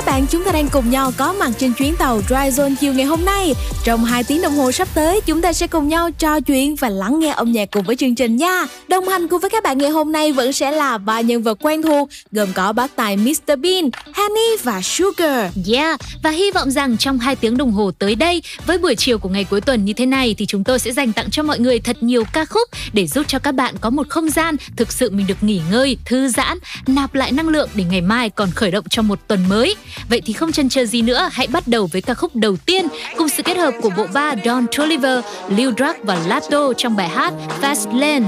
Các bạn, chúng ta đang cùng nhau có mặt trên chuyến tàu Dry Zone chiều ngày hôm nay. Trong 2 tiếng đồng hồ sắp tới, chúng ta sẽ cùng nhau trò chuyện và lắng nghe âm nhạc cùng với chương trình nha. Đồng hành cùng với các bạn ngày hôm nay vẫn sẽ là ba nhân vật quen thuộc, gồm có bác tài Mr Bean, Honey và Sugar. Yeah, và hy vọng rằng trong 2 tiếng đồng hồ tới đây, với buổi chiều của ngày cuối tuần như thế này thì chúng tôi sẽ dành tặng cho mọi người thật nhiều ca khúc để giúp cho các bạn có một không gian thực sự mình được nghỉ ngơi, thư giãn, nạp lại năng lượng để ngày mai còn khởi động cho một tuần mới. Vậy thì không chần chờ gì nữa, hãy bắt đầu với ca khúc đầu tiên cùng sự kết hợp của bộ ba Don Toliver, Lil Durk và Lato trong bài hát Fast Lane.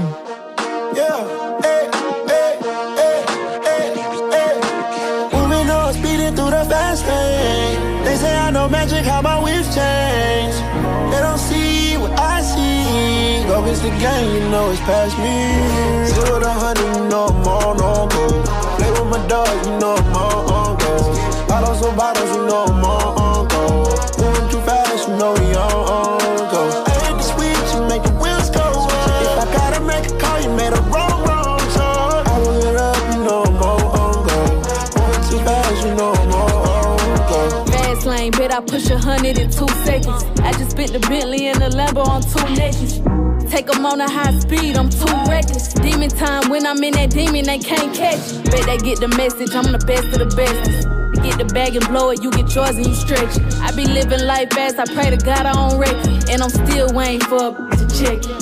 Yeah, hey, hey, hey, hey, hey. Moving on, speeding through the fast lane. They say I know magic, how my wheels change. They don't see what I see. Go against the game, you know it's past me. Zero to hundred, you know I'm on, on go. Play with my dog, you know I'm on, on. Bottles on bottles, you know I'm on, go. Moving too fast, you know we on, go. I hit the switch and make the wheels go. If I gotta make a call, you made a wrong, wrong choice. I will it up, you know I'm on, go. Moving too fast, you know I'm on, go. Fast lane, bet I push a hundred in two seconds. I just spit the Bentley and the Lambo on two nakeds. Take them on a high speed, I'm too reckless. Demon time, when I'm in that demon, they can't catch. Me. Bet they get the message, I'm the best of the best. Get the bag and blow it, you get yours and you stretch it. I be living life fast, I pray to God I don't wreck it. And I'm still waiting for a to check it.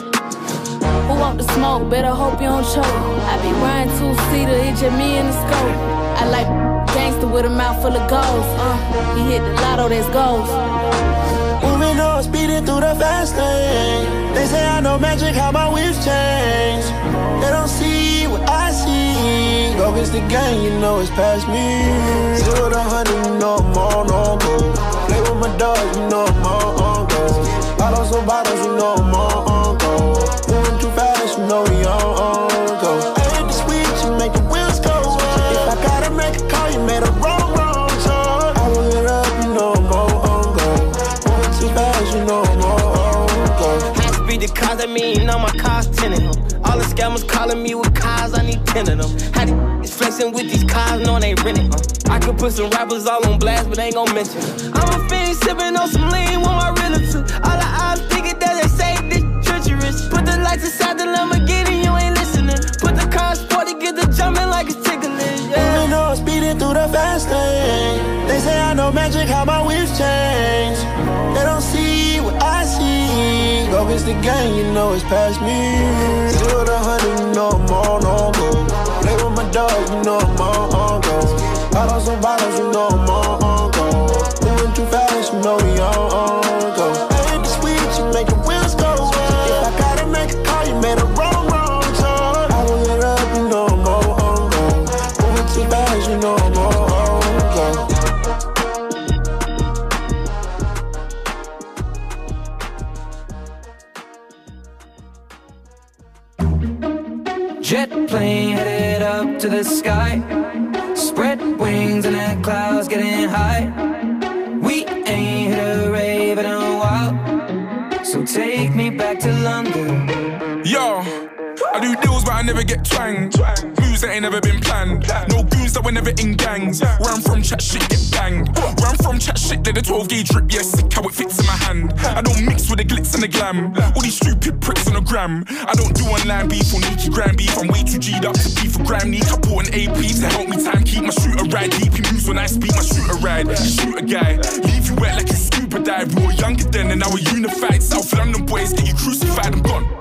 Who want the smoke? Better hope you don't choke. I be riding two seater, it just me and the scope. I like gangster with a mouth full of goals. Uh, he hit the lotto, that's goals. Moving on, speeding through the fast lane. Say I know magic, how my whips change. They don't see what I see. Go against the game, you know it's past me. Zero to hundred, you know I'm on, on go. Play with my dog, you know I'm on, on go. Bottles on bottles, you know I'm on, on go. Moving too fast, you know we on, on the that mean all my cars tinted. All the scammers calling me with cars, I need 10 of them. How these flexing with these cars, knowing they renting. Uh. I could put some rappers all on blast, but ain't gon' mention. I'm a fiend sipping on some lean with my relative. All the eyes thinking that they say this treacherous. Put the lights inside the Lamborghini, you ain't listening. Put the car sporty, get the jumping like it's tickling. Yeah. Moving on, speeding through the fast lane. They say I know magic, how my wheels change. Go against the game, you know it's past me. Zero to hundred, you know I'm on, on go. Play with my dog, you know I'm on, on go. Bottles on bottles, you know I'm on, on go. Moving too fast, you know we on, on go. Jet plane headed up to the sky. Spread wings and the clouds getting high. We ain't hit a rave in a while. So take me back to London. Yo, I do deals, but I never get twanged. Moves that ain't never been planned. No goons that were never in gangs. Where I'm from, chat shit get banged. Where I'm from, chat shit, let the 12 gauge drip. Yeah, sick how it fits in my hand. I don't mix with the glitz and the glam. All these stupid pricks on the gram. I don't do online beef or Nikki Grand beef. I'm way too G'd up to beef for gram. Need I bought an AP to help me time keep my shooter ride. Deep he moves when I speak my shooter ride. Shoot a guy, leave you wet like you scuba dive. We were younger then and now we're unified. South London boys get you crucified. I'm gone.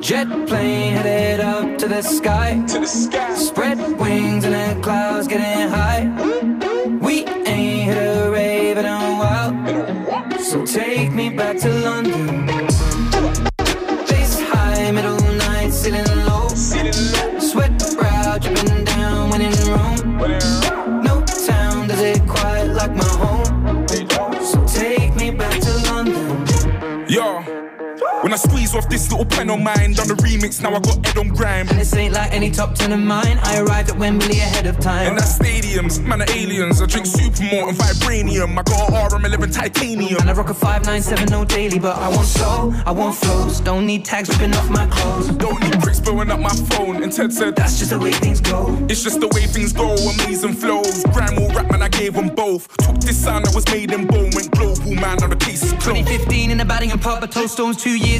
Jet plane headed up to the sky. To the sky. Spread wings and the clouds getting high. We ain't here to rave in a while. So take me back to London. When I squeeze off this little pen on mine, done the remix, now I got Ed on grime. And this ain't like any top ten of mine. I arrived at Wembley ahead of time. And that stadiums, man are aliens. I drink Supermort and Vibranium. I got a RM11 titanium. And I rock a 5970 daily, but I want soul, I want flows. Don't need tags ripping off my clothes. Don't need bricks blowing up my phone. And Ted said, That's just the way things go. It's just the way things go. Amazing flows. Grime or rap, man, I gave them both. Took this sound that was made in bone, went global, man. On the case is closed. 2015 in the batting and pop, but Toe Stones two years,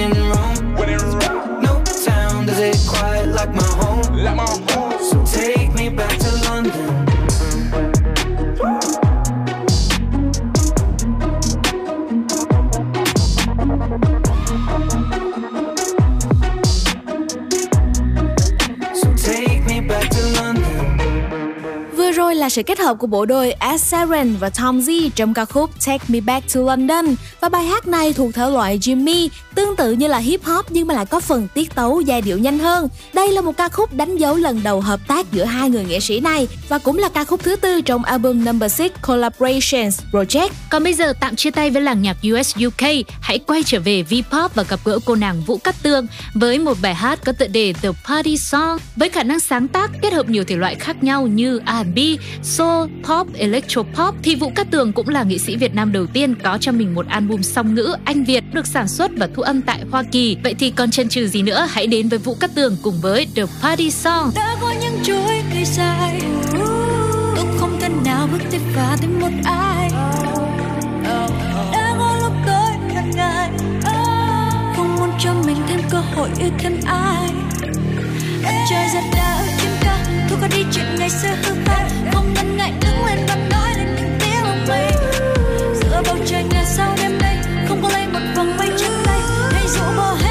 And. Là sự kết hợp của bộ đôi Ed Sheeran và Tom Z trong ca khúc Take Me Back to London và bài hát này thuộc thể loại Jimmy, tương tự như là hip hop nhưng mà lại có phần tiết tấu giai điệu nhanh hơn. Đây là một ca khúc đánh dấu lần đầu hợp tác giữa hai người nghệ sĩ này và cũng là ca khúc thứ tư trong album Number 6 Collaborations Project. Còn bây giờ tạm chia tay với làng nhạc US UK, hãy quay trở về V-pop và gặp gỡ cô nàng Vũ Cát Tường với một bài hát có tựa đề The Party Song với khả năng sáng tác kết hợp nhiều thể loại khác nhau như R&B, soul, pop, electro pop thì Vũ Cát Tường cũng là nghệ sĩ Việt Nam đầu tiên có cho mình một album song ngữ Anh Việt được sản xuất và thu âm tại Hoa Kỳ. Vậy thì còn chần chừ gì nữa, hãy đến với Vũ Cát Tường cùng với The Party Song. đã có những chuỗi cây dài tôi không thể nào bước tiếp và tìm một ai đã có lúc tôi ngần ngại không muốn cho mình thêm cơ hội yêu thêm ai trời giật đã có đi chuyện ngày xưa hư hao không ngần ngại đứng lên và nói lên những tiếng lòng mình giữa bầu trời ngày sau đêm nay, không có lấy một vòng mây trắng tay. Hãy dụ bỏ hết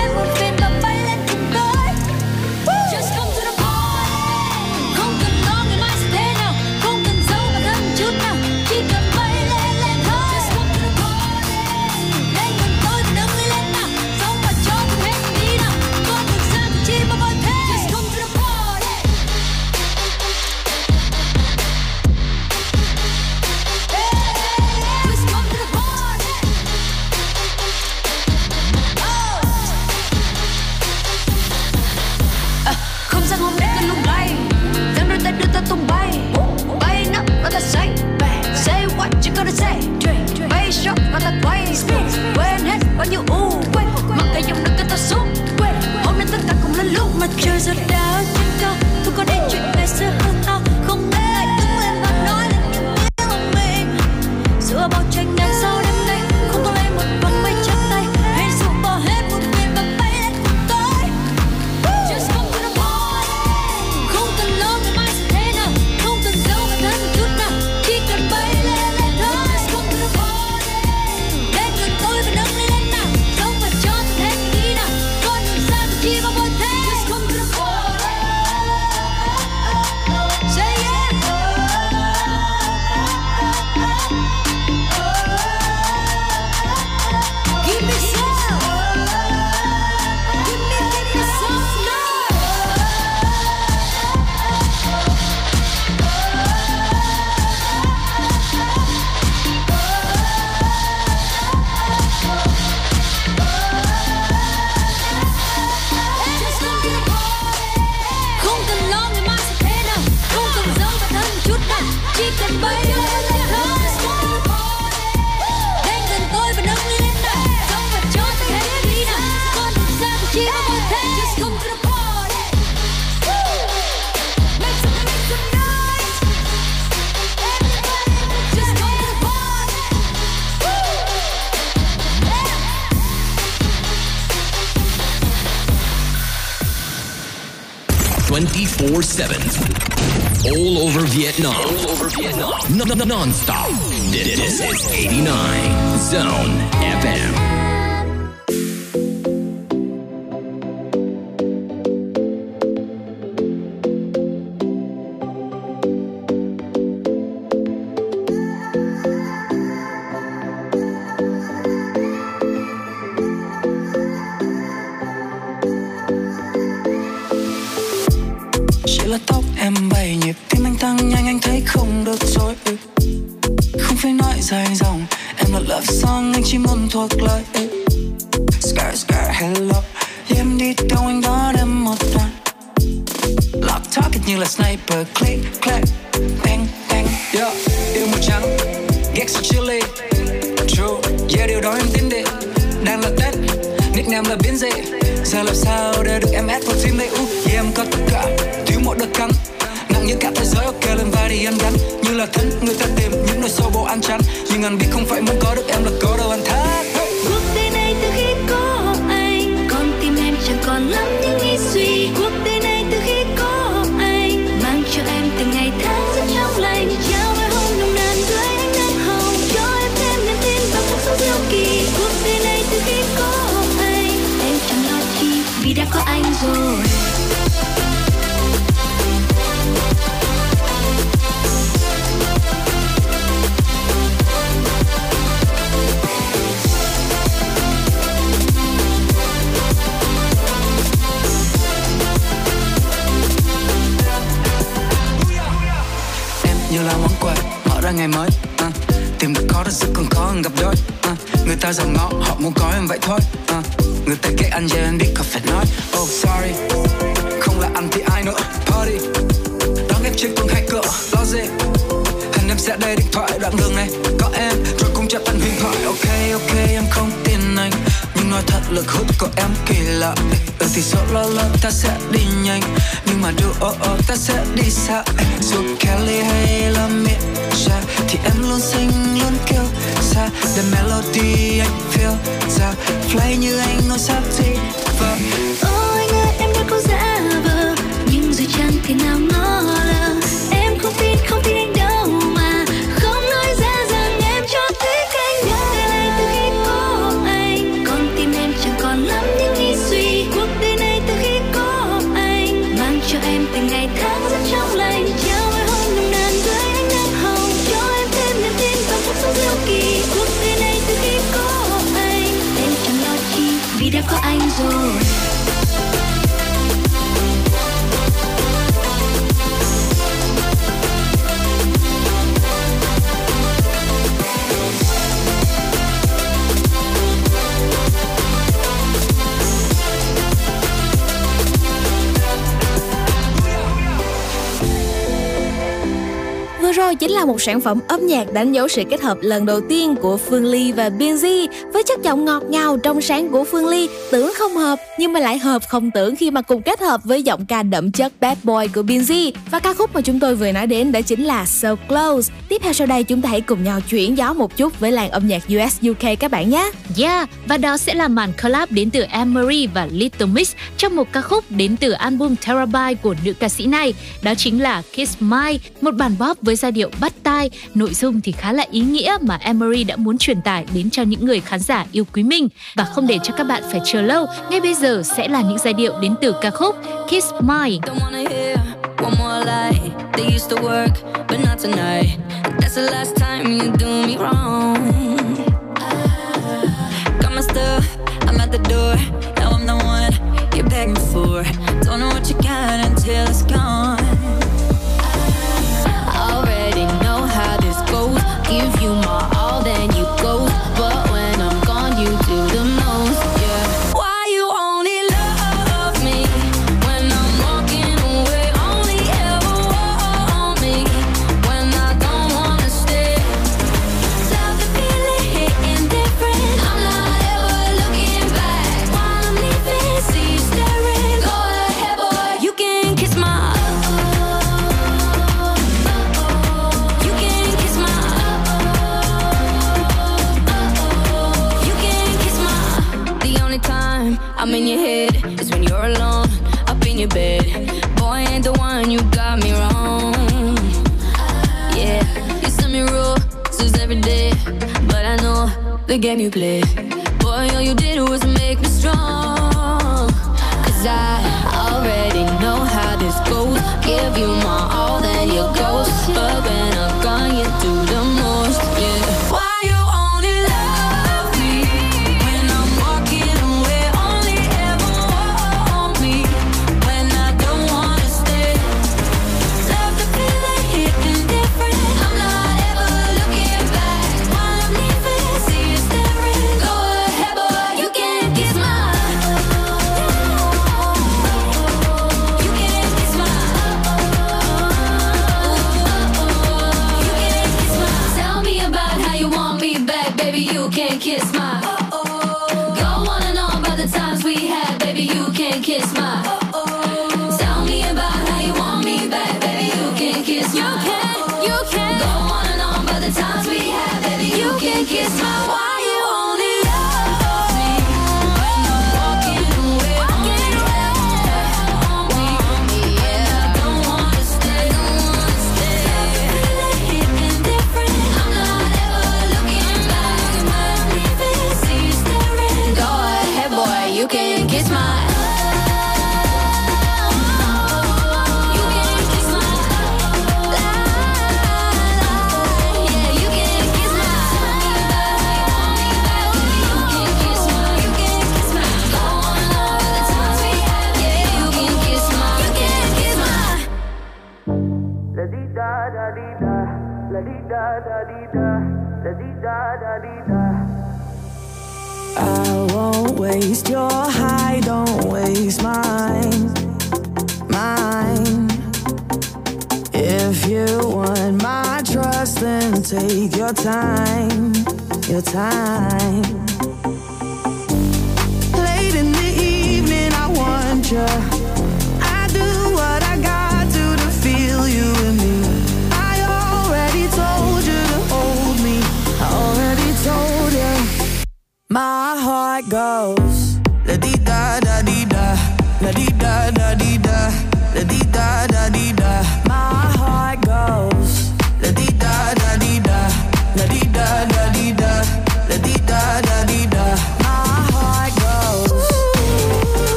Non stop. This is 89 Zone để được em ép vào đây Yeah em có tất cả. Thiếu một đợt cắn. Nặng như cả thế giới, ok, lên vai đi ăn gắn như là thân, người ta tìm những nơi sâu bộ ăn chắn nhưng anh biết ta giàu ngó họ muốn có em vậy thôi. Uh, người ta ghét anh giờ anh biết có phải nói. Oh sorry. Không là anh thì ai nữa. Party. Đón em trên tuần hai cửa lo gì? Hẹn em sẽ đây điện thoại đoạn đường này. Có em rồi cũng cho anh huyền thoại. Ok ok em không tin anh. Nhưng nói thật lực hút của em kỳ lạ. Ở thì sợ lo lo ta sẽ đi nhanh. Nhưng mà đưa ô ờ, ô ờ, ta sẽ đi xa. Dù Kelly hay là miệng ra thì em luôn xinh luôn kêu xa the melody anh feel ra Fly như anh ngồi sắp thì vợ ôi anh ơi em đã cố giả vờ, nhưng rồi chẳng thể nào chính là một sản phẩm âm nhạc đánh dấu sự kết hợp lần đầu tiên của Phương Ly và Binz giọng ngọt ngào trong sáng của Phương Ly tưởng không hợp nhưng mà lại hợp không tưởng khi mà cùng kết hợp với giọng ca đậm chất bad boy của Binz và ca khúc mà chúng tôi vừa nói đến đó chính là So Close. Tiếp theo sau đây chúng ta hãy cùng nhau chuyển gió một chút với làng âm nhạc US UK các bạn nhé. Yeah, và đó sẽ là màn collab đến từ Emery và Little Mix trong một ca khúc đến từ album Terabyte của nữ ca sĩ này. Đó chính là Kiss My, một bản bóp với giai điệu bắt tai, nội dung thì khá là ý nghĩa mà Emery đã muốn truyền tải đến cho những người khán giả yêu quý mình và không để cho các bạn phải chờ lâu. Ngay bây giờ sẽ là những giai điệu đến từ ca khúc Kiss My. One more lie, they used to work, but not tonight. That's the last time you do me wrong. Ah, got my stuff, I'm at the door. Now I'm the one you're begging for. Don't know what you got until it's gone. Ah, give you my the game you play. need your time, your time. Late in the evening, I want you.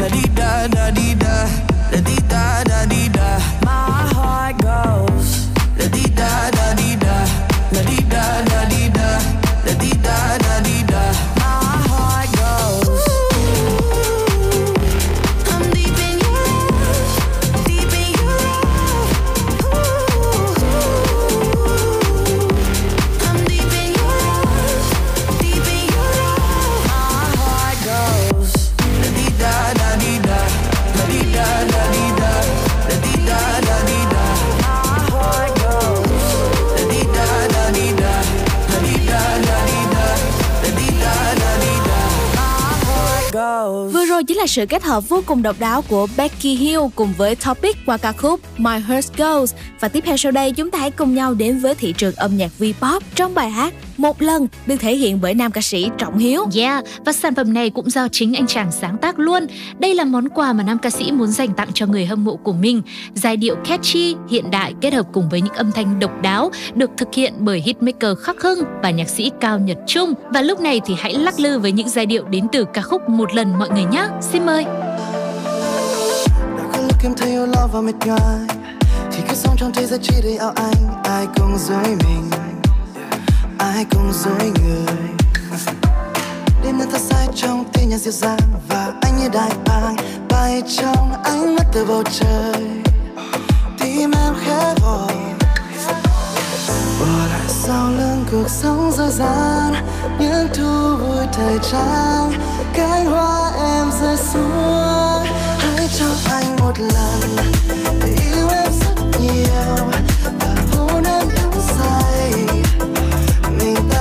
da di da da di da. sự kết hợp vô cùng độc đáo của Becky Hill cùng với Topic qua ca khúc My Heart Goes. Và tiếp theo sau đây, chúng ta hãy cùng nhau đến với thị trường âm nhạc V-pop trong bài hát một lần được thể hiện bởi nam ca sĩ Trọng Hiếu. Yeah, và sản phẩm này cũng do chính anh chàng sáng tác luôn. Đây là món quà mà nam ca sĩ muốn dành tặng cho người hâm mộ của mình. Giai điệu catchy, hiện đại kết hợp cùng với những âm thanh độc đáo được thực hiện bởi hitmaker Khắc Hưng và nhạc sĩ Cao Nhật Trung. Và lúc này thì hãy lắc lư với những giai điệu đến từ ca khúc Một lần mọi người nhé. Xin mời. Thì cứ sống trong thế giới chỉ để ao anh Ai cũng dối mình ai cũng dối người. Đêm nay ta sai trong tia nhạc dịu dàng và anh như đại bàng bay trong ánh mắt từ bầu trời. Tim em khẽ gọi. Bỏ lại sau lưng cuộc sống dối gian những thu vui thời trang. Cánh hoa em rơi xuống, hãy cho anh một lần. Để yêu em rất nhiều.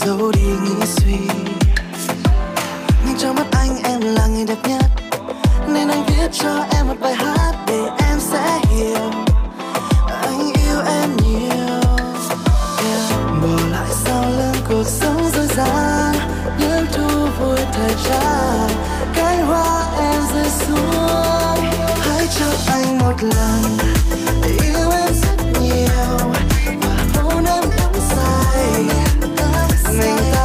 dấu đi nghĩ suy. Nhưng trong mắt anh em là người đẹp nhất. Nên anh viết cho em một bài hát để em sẽ hiểu. Anh yêu em nhiều. Yeah. bỏ lại sau lưng cuộc sống dối ra những thu vui thời gian. Cánh hoa em rơi xuống. Hãy cho anh một lần. me encanta.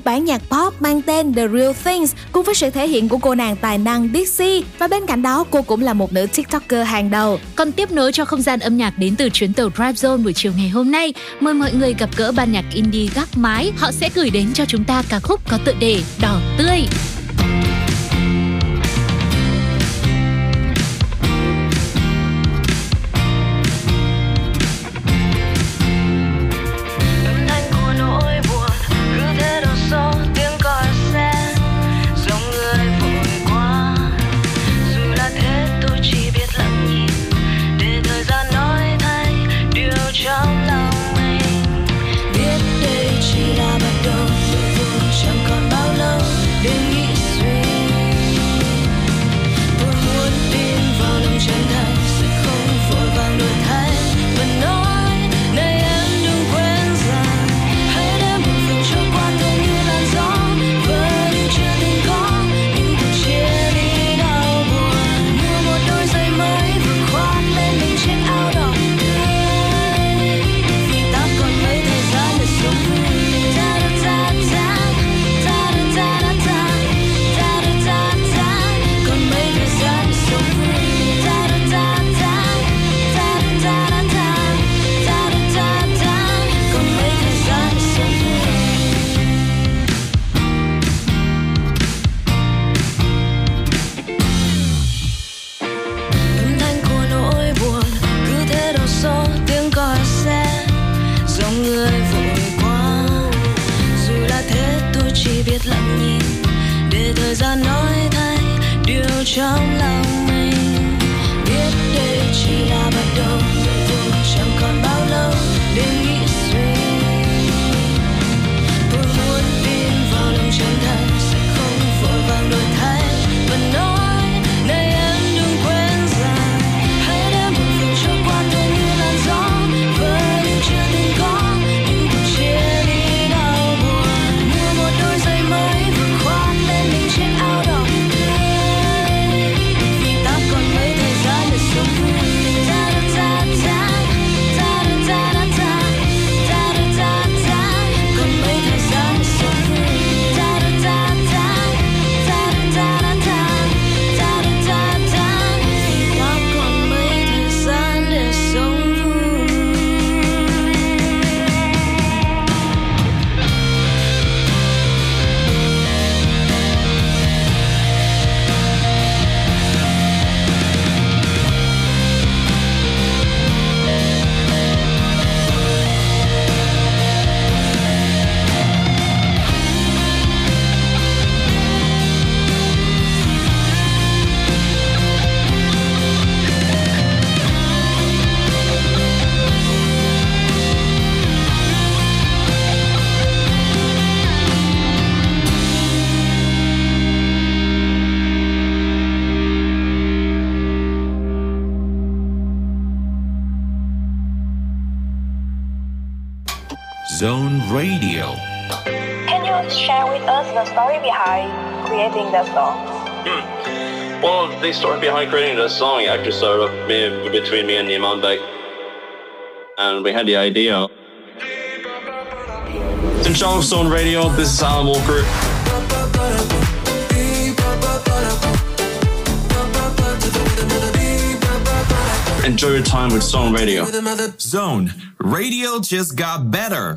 một bản nhạc pop mang tên The Real Things cùng với sự thể hiện của cô nàng tài năng Dixie và bên cạnh đó cô cũng là một nữ TikToker hàng đầu. Còn tiếp nối cho không gian âm nhạc đến từ chuyến tàu Drive Zone buổi chiều ngày hôm nay, mời mọi người gặp gỡ ban nhạc indie gác mái. Họ sẽ gửi đến cho chúng ta ca khúc có tựa đề Đỏ Tươi. a song actually started between me and Iman Beck. And we had the idea. To Charleston Radio, this is Alan Walker. Enjoy your time with Zone Radio. Zone Radio just got better.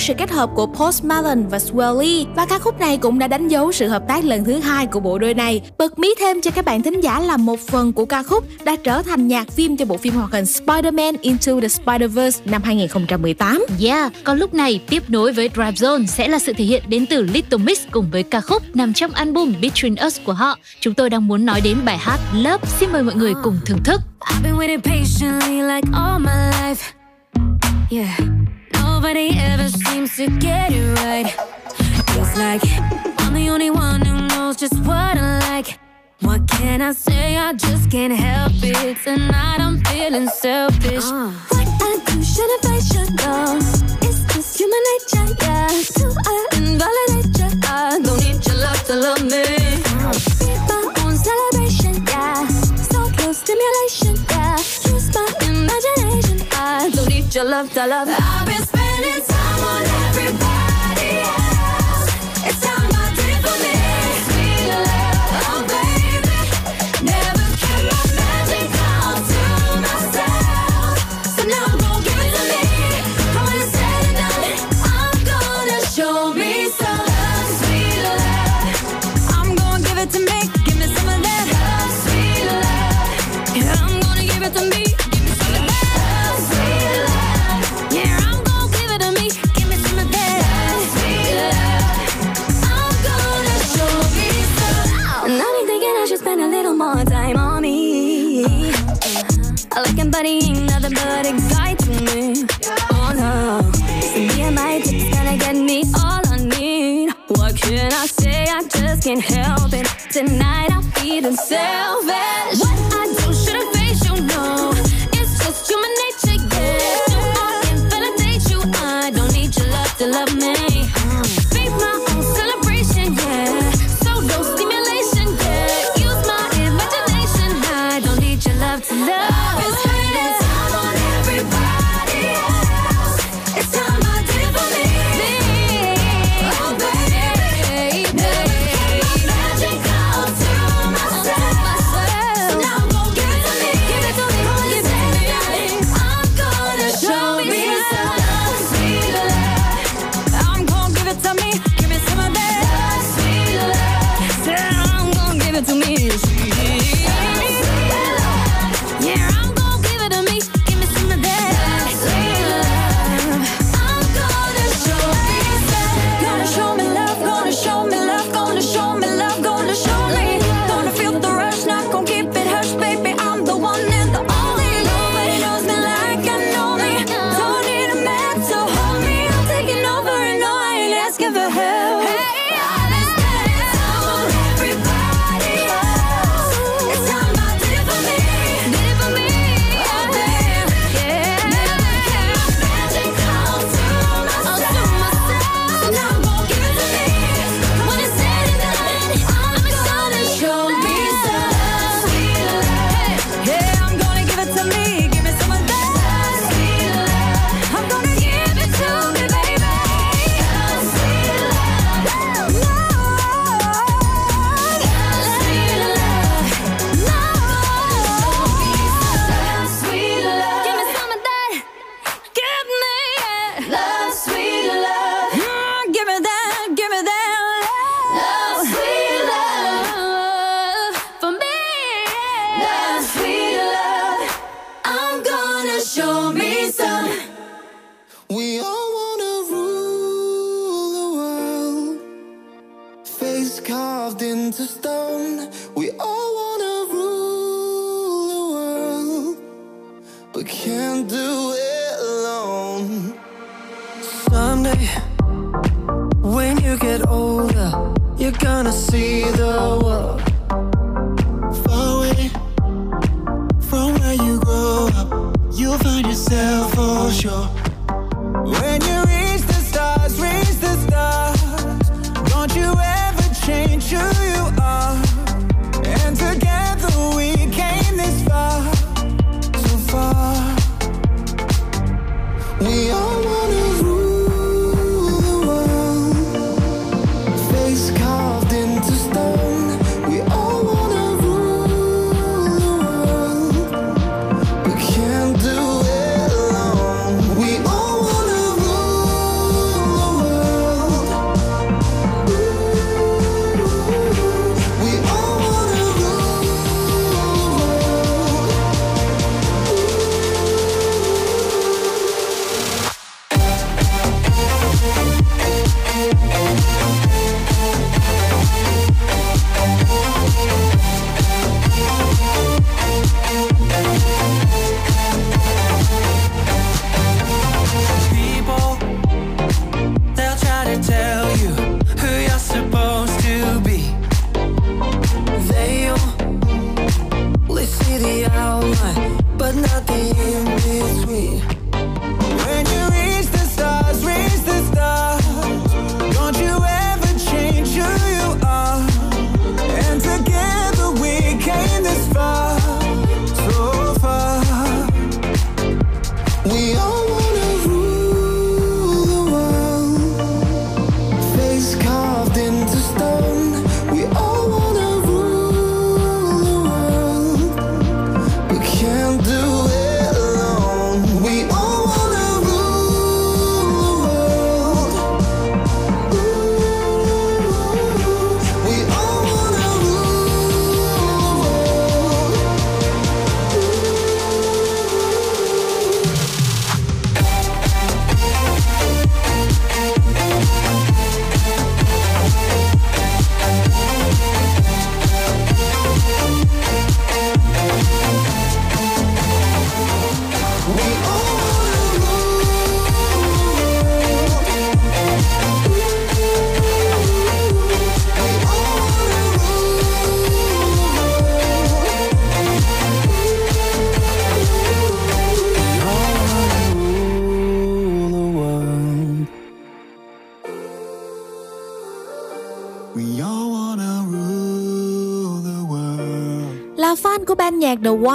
Với sự kết hợp của Post Malone và Swelly và ca khúc này cũng đã đánh dấu sự hợp tác lần thứ hai của bộ đôi này. Bật mí thêm cho các bạn thính giả là một phần của ca khúc đã trở thành nhạc phim cho bộ phim hoạt hình Spider-Man Into the Spider-Verse năm 2018. Yeah, còn lúc này tiếp nối với Drive Zone sẽ là sự thể hiện đến từ Little Mix cùng với ca khúc nằm trong album Between Us của họ. Chúng tôi đang muốn nói đến bài hát Love. Xin mời mọi người cùng thưởng thức. I've been waiting patiently like all my life. Yeah, to get it right. Feels like I'm the only one who knows just what I like. What can I say? I just can't help it. Tonight I'm feeling selfish. Uh-huh. What I do, should have, I should know. It's just human nature, yeah. Do I invalidate you? I don't need your love to love me. Be my own celebration, yeah. So close stimulation, yeah. Use my imagination. I don't need your love to love. I've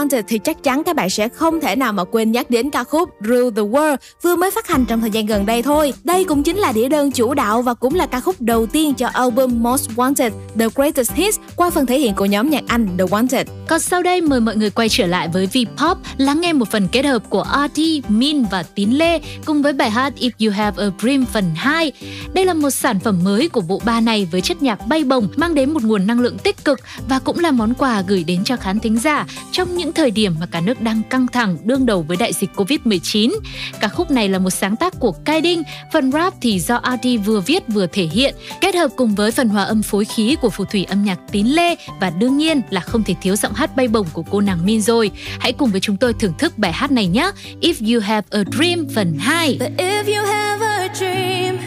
Wanted thì chắc chắn các bạn sẽ không thể nào mà quên nhắc đến ca khúc Rule the World vừa mới phát hành trong thời gian gần đây thôi. Đây cũng chính là đĩa đơn chủ đạo và cũng là ca khúc đầu tiên cho album Most Wanted, The Greatest Hits qua phần thể hiện của nhóm nhạc Anh The Wanted. Còn sau đây mời mọi người quay trở lại với V-pop, lắng nghe một phần kết hợp của RT, Min và Tín Lê cùng với bài hát If You Have a Dream phần 2. Đây là một sản phẩm mới của bộ ba này với chất nhạc bay bổng mang đến một nguồn năng lượng tích cực và cũng là món quà gửi đến cho khán thính giả trong những thời điểm mà cả nước đang căng thẳng đương đầu với đại dịch Covid-19. Ca khúc này là một sáng tác của Kai Đinh, phần rap thì do RT vừa viết vừa thể hiện, kết hợp cùng với phần hòa âm phối khí của phù thủy âm nhạc Tín Lê và đương nhiên là không thể thiếu giọng hát bay bổng của cô nàng Min rồi. Hãy cùng với chúng tôi thưởng thức bài hát này nhé. If You Have a Dream, phần 2. But if you have a dream,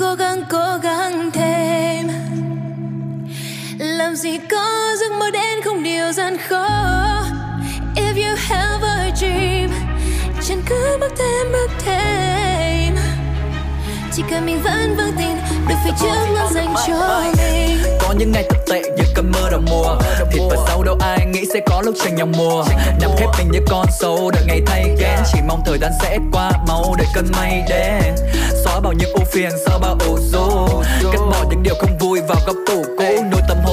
Cố gắng cố gắng thêm Làm gì có giấc mơ đến không điều gian khó If you have a dream Chẳng cứ bước thêm bước thêm chỉ cần mình vẫn vững tin Được phía trước luôn dành cho mình. Có những ngày thật tệ như cơn mưa đầu mùa thịt và sau đâu ai nghĩ sẽ có lúc tranh nhau mùa Nằm khép mình như con sâu đợi ngày thay ghen Chỉ mong thời gian sẽ qua mau để cơn may đến. Xóa bao nhiêu ưu phiền, sau bao ủ rũ. Cất bỏ những điều không vui vào góc tủ cũ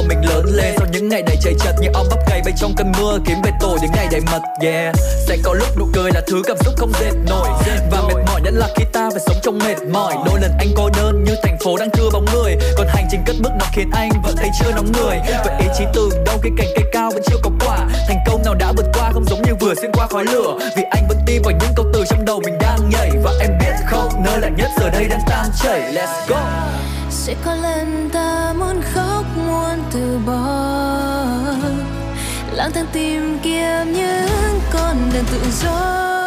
mình lớn lên. Sau những ngày đầy chạy chật Như ong bắp cày bay trong cơn mưa, kiếm về tổ những ngày đầy mật, Yeah. Sẽ có lúc nụ cười là thứ cảm xúc không dệt nổi. Và mệt mỏi nhất là khi ta phải sống trong mệt mỏi. Đôi lần anh cô đơn như thành phố đang chưa bóng người. Còn hành trình cất bước nó khiến anh vẫn thấy chưa nóng người. Vậy ý chí từ đâu khi cành cây cao vẫn chưa có quả? Thành công nào đã vượt qua không giống như vừa xuyên qua khói lửa. Vì anh vẫn tin vào những câu từ trong đầu mình đang nhảy. Và em biết không, nơi lạnh nhất, giờ đây đang tan chảy. Let's go. Sẽ có lần ta muốn khóc, muốn từ bỏ. Lang thang tìm kiếm những con đường tự do.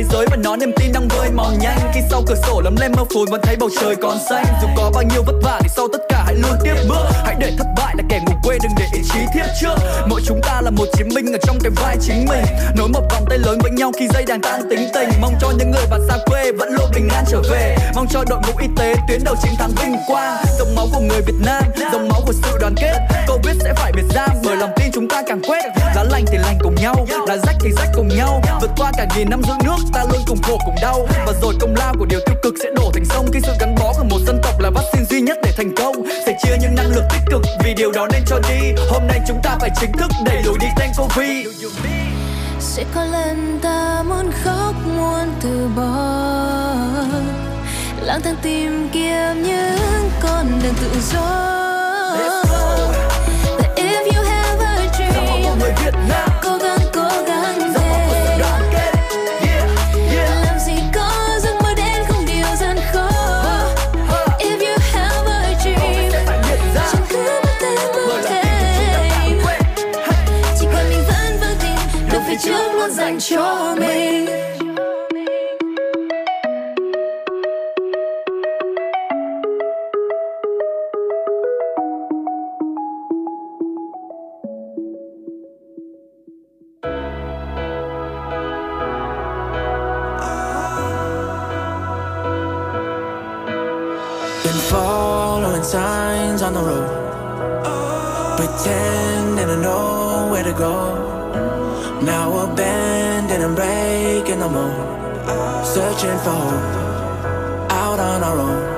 Thế giới và nó niềm tin đang vơi mòn nhanh. Khi sau cửa sổ lấm lem mơ phùn vẫn thấy bầu trời còn xanh. Dù có bao nhiêu vất vả thì sau tất cả hãy luôn tiếp bước. Hãy để thất bại là kẻ ngủ quên đừng để ý chí thiết trước. Mỗi chúng ta là một chiến binh ở trong cái vai chính mình. Nối một vòng tay lớn với nhau khi dây đàn tan tính tình. Mong cho những người bạn xa quê vẫn luôn bình an trở về. Mong cho đội ngũ y tế tuyến đầu chiến thắng vinh quang. Dòng máu của người Việt Nam, dòng máu của sự đoàn kết. Covid sẽ phải biệt giam bởi lòng tin chúng ta càng quét. Lá lành thì lành cùng nhau, lá rách thì rách cùng nhau. Vượt qua cả nghìn năm giữ nước ta luôn cùng khổ cùng đau. Và rồi công lao của điều tiêu cực sẽ đổ thành sông. Khi sự gắn bó của một dân tộc là vaccine duy nhất để thành công Sẽ chia những năng lượng tích cực. Vì điều đó nên cho đi Hôm nay chúng ta phải chính thức đẩy lùi đi tên Covid. Sẽ có lần ta muốn khóc muốn từ bỏ. Lang thang tìm kiếm những con đường tự do cho mình Been following signs on the road, pretending I know where to go. Now we're bending and breaking the mold, searching for hope out on our own.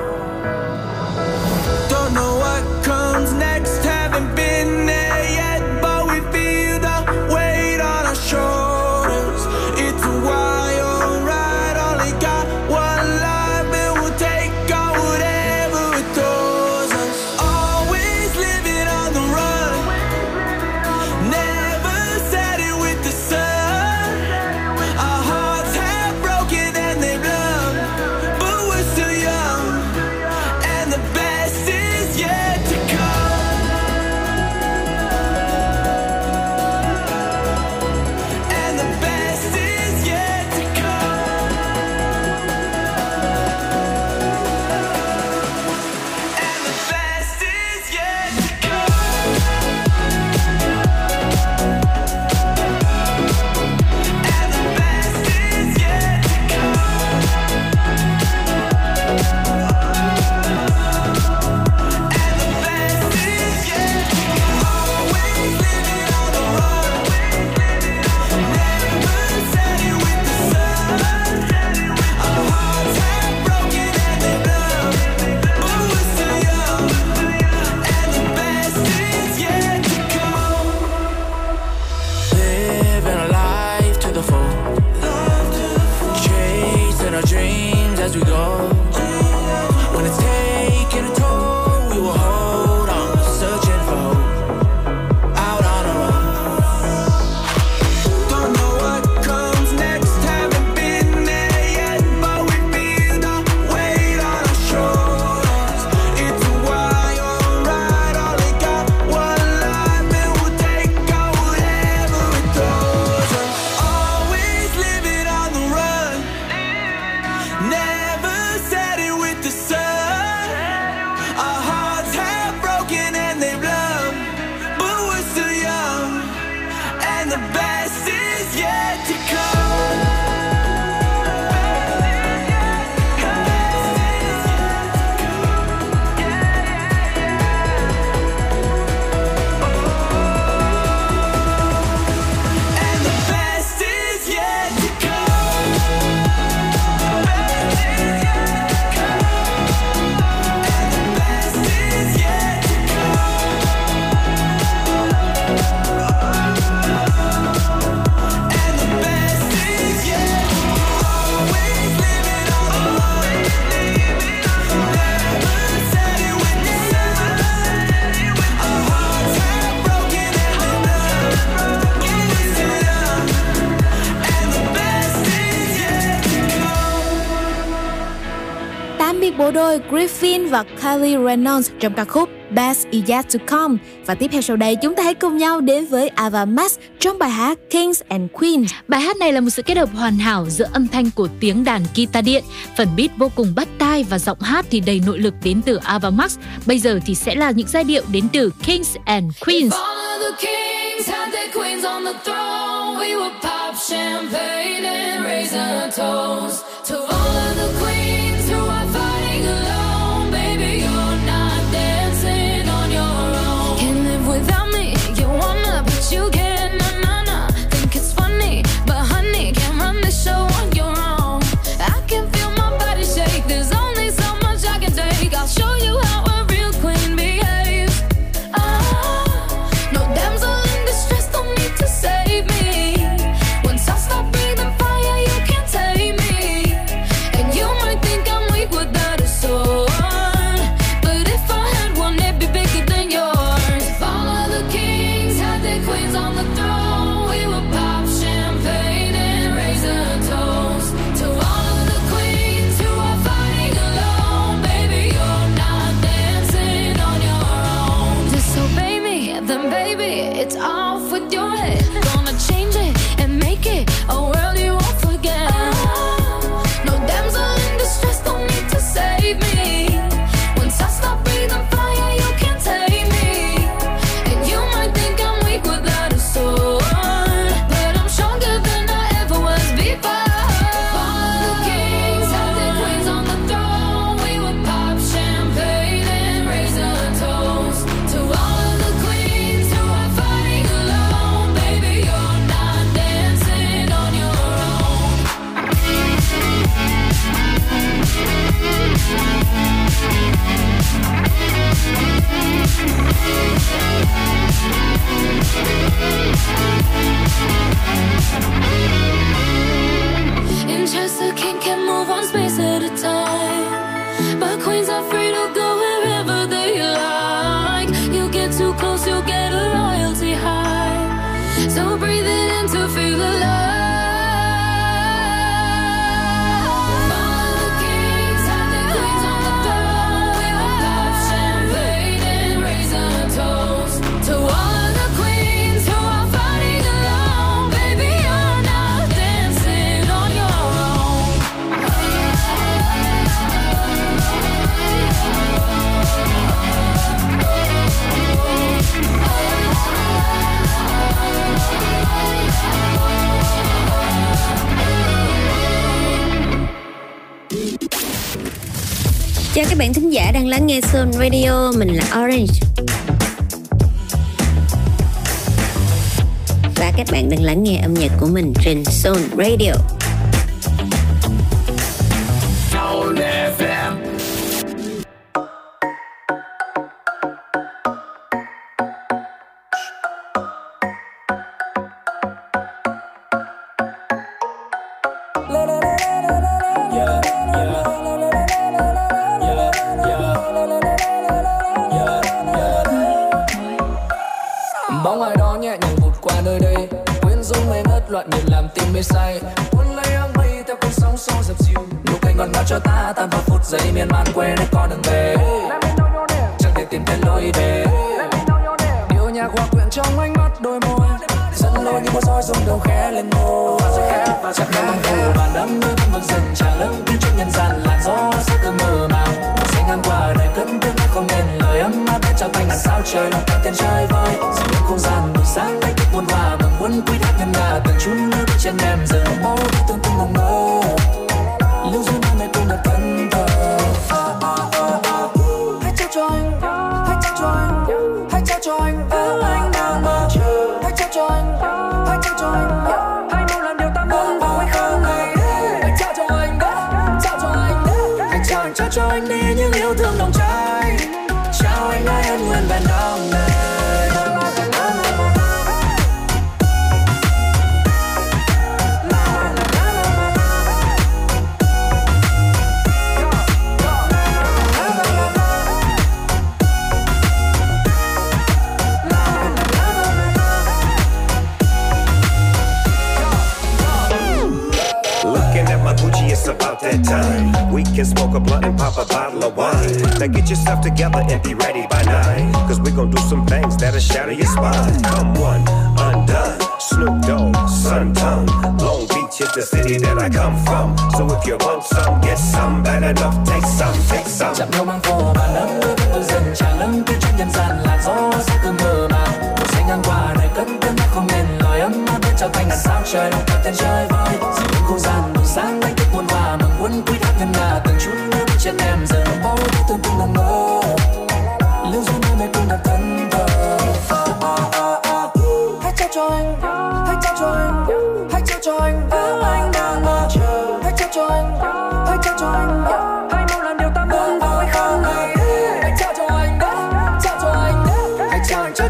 Griffin và Kylie Reynolds trong ca khúc Best Is Yet To Come. Và tiếp theo sau đây chúng ta hãy cùng nhau đến với Ava Max trong bài hát Kings and Queens. Bài hát này là một sự kết hợp hoàn hảo giữa âm thanh của tiếng đàn guitar điện, phần beat vô cùng bắt tai và giọng hát thì đầy nội lực đến từ Ava Max. Bây giờ thì sẽ là những giai điệu đến từ Kings and Queens. Champagne and raise toast to all of the queens. lắng nghe Soul Radio, mình là Orange. Và các bạn đang lắng nghe âm nhạc của mình trên Soul Radio.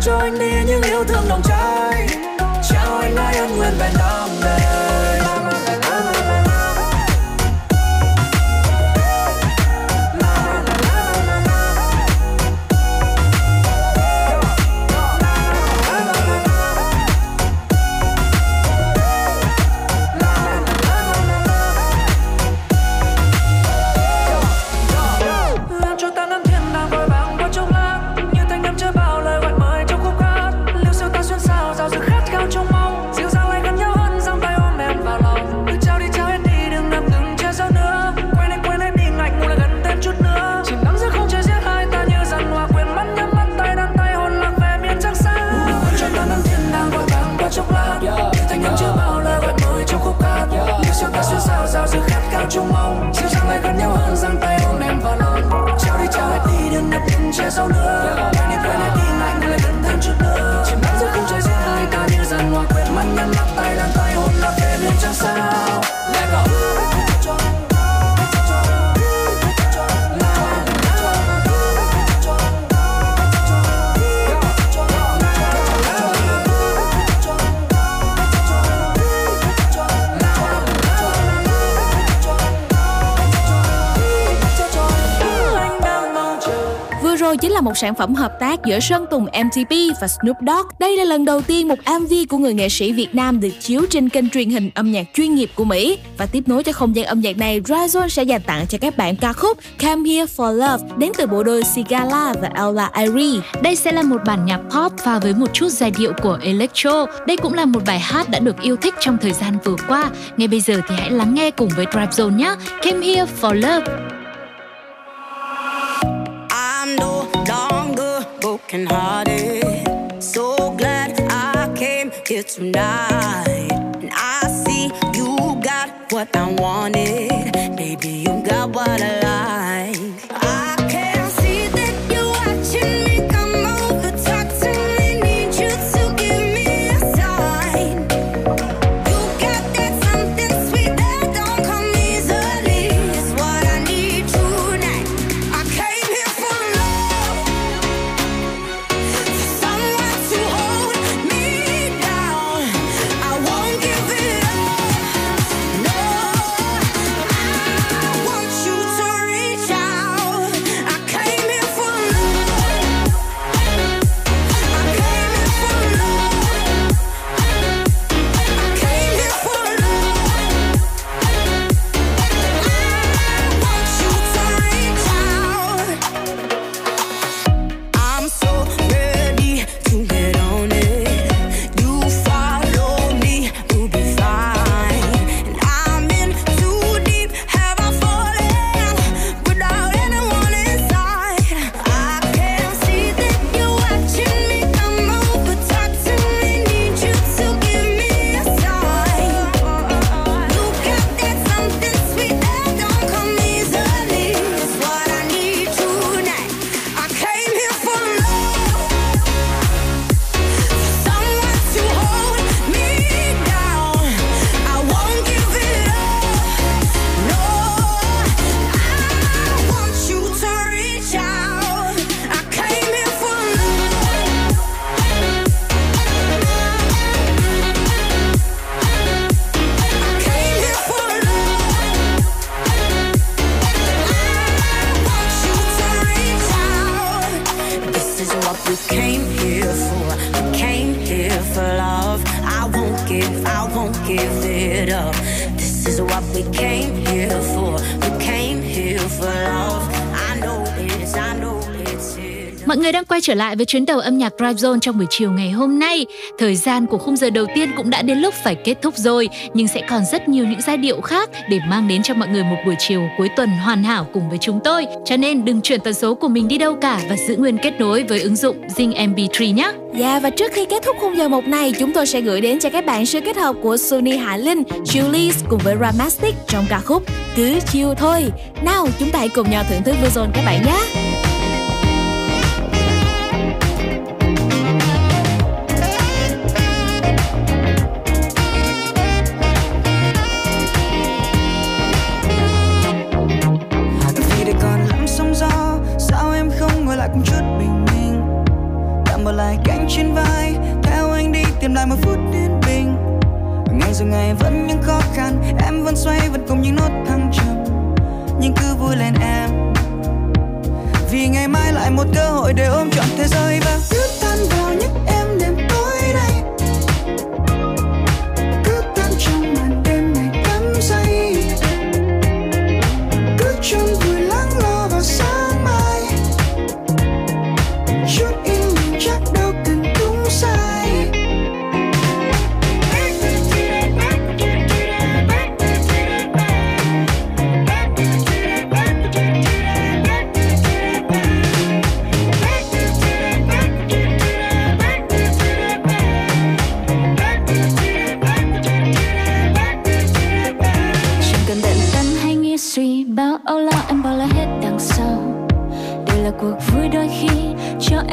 cho anh đi những yêu thương nồng cháy. Chào anh mãi ân nguyện vẹn một sản phẩm hợp tác giữa Sơn Tùng MTP và Snoop Dogg. Đây là lần đầu tiên một MV của người nghệ sĩ Việt Nam được chiếu trên kênh truyền hình âm nhạc chuyên nghiệp của Mỹ và tiếp nối cho không gian âm nhạc này, Dryzone sẽ dành tặng cho các bạn ca khúc Come Here for Love đến từ bộ đôi Sigala và Ella Airy. Đây sẽ là một bản nhạc pop pha với một chút giai điệu của electro. Đây cũng là một bài hát đã được yêu thích trong thời gian vừa qua. Ngay bây giờ thì hãy lắng nghe cùng với Dryzone nhé. Came Here for Love. brokenhearted. So glad I came here tonight. And I see you got what I wanted. Baby, you got what I like. Mọi người đang quay trở lại với chuyến tàu âm nhạc Drive Zone trong buổi chiều ngày hôm nay. Thời gian của khung giờ đầu tiên cũng đã đến lúc phải kết thúc rồi, nhưng sẽ còn rất nhiều những giai điệu khác để mang đến cho mọi người một buổi chiều cuối tuần hoàn hảo cùng với chúng tôi. Cho nên đừng chuyển tần số của mình đi đâu cả và giữ nguyên kết nối với ứng dụng Zing MP3 nhé. Dạ và trước khi kết thúc khung giờ một này, chúng tôi sẽ gửi đến cho các bạn sự kết hợp của Sunny Hạ Linh, Julie cùng với Ramastic trong ca khúc Cứ Chiều thôi. Nào, chúng ta hãy cùng nhau thưởng thức Zone các bạn nhé. Ngày ngày vẫn những khó khăn, em vẫn xoay vẫn cùng những nốt thăng trầm. Nhưng cứ vui lên em. Vì ngày mai lại một cơ hội để ôm trọn thế giới và cứ tan vào những em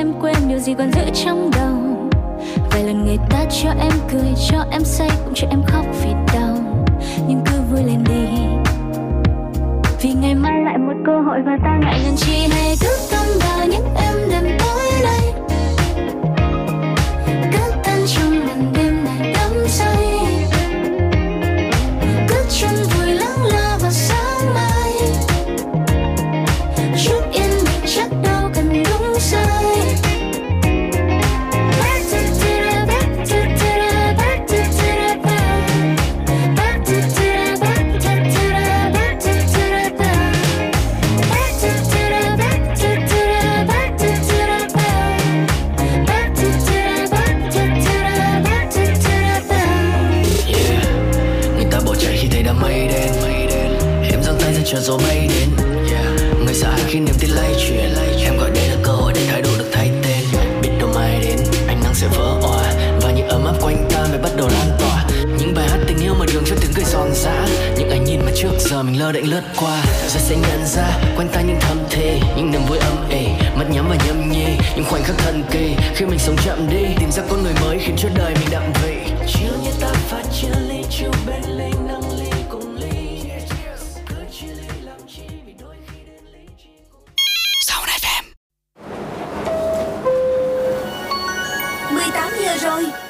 em quên điều gì còn giữ trong đầu. Vài lần người ta cho em cười, cho em say cũng cho em khóc vì đau. Nhưng cứ vui lên đi. Vì ngày mai lại một cơ hội và ta ngại ngần chi hay cứ tâm vào những em đêm tối. Đễnh lướt qua Rồi sẽ nhận ra quanh ta những thầm thề Những niềm vui âm ỉ mắt nhắm và nhâm nhi Những khoảnh khắc thần kỳ. Khi mình sống chậm đi Tìm ra con người mới khiến cho đời mình đậm vị. Chiều như ta pha chia ly chiều bên ly nâng ly cùng ly. Cứ chia ly làm chi vì đôi khi đến ly. Chỉ Sau này FM 18 giờ rồi.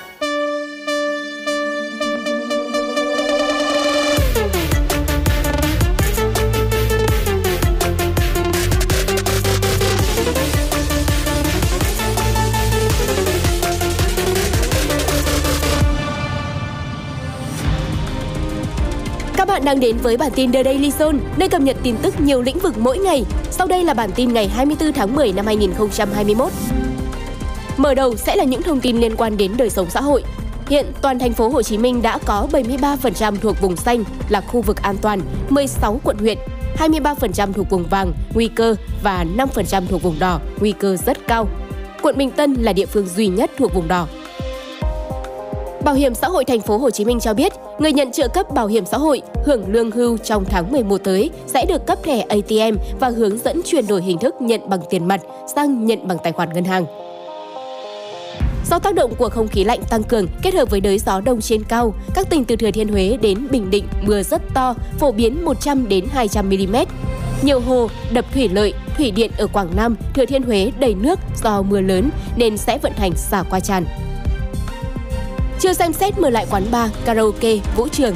Đang đến với bản tin The Daily Zone, nơi cập nhật tin tức nhiều lĩnh vực mỗi ngày. Sau đây là bản tin ngày 24 tháng 10 năm 2021. Mở đầu sẽ là những thông tin liên quan đến đời sống xã hội. Hiện toàn thành phố Hồ Chí Minh đã có 73% thuộc vùng xanh là khu vực an toàn, 16 quận huyện, 23% thuộc vùng vàng, nguy cơ và 5% thuộc vùng đỏ, nguy cơ rất cao. Quận Bình Tân là địa phương duy nhất thuộc vùng đỏ. Bảo hiểm xã hội thành phố Hồ Chí Minh cho biết, người nhận trợ cấp bảo hiểm xã hội hưởng lương hưu trong tháng 11 tới sẽ được cấp thẻ ATM và hướng dẫn chuyển đổi hình thức nhận bằng tiền mặt sang nhận bằng tài khoản ngân hàng. Do tác động của không khí lạnh tăng cường kết hợp với đới gió đông trên cao, các tỉnh từ Thừa Thiên Huế đến Bình Định mưa rất to, phổ biến 100 đến 200 mm. Nhiều hồ, đập thủy lợi, thủy điện ở Quảng Nam, Thừa Thiên Huế đầy nước do mưa lớn nên sẽ vận hành xả qua tràn. Chưa xem xét mở lại quán bar, karaoke, vũ trường.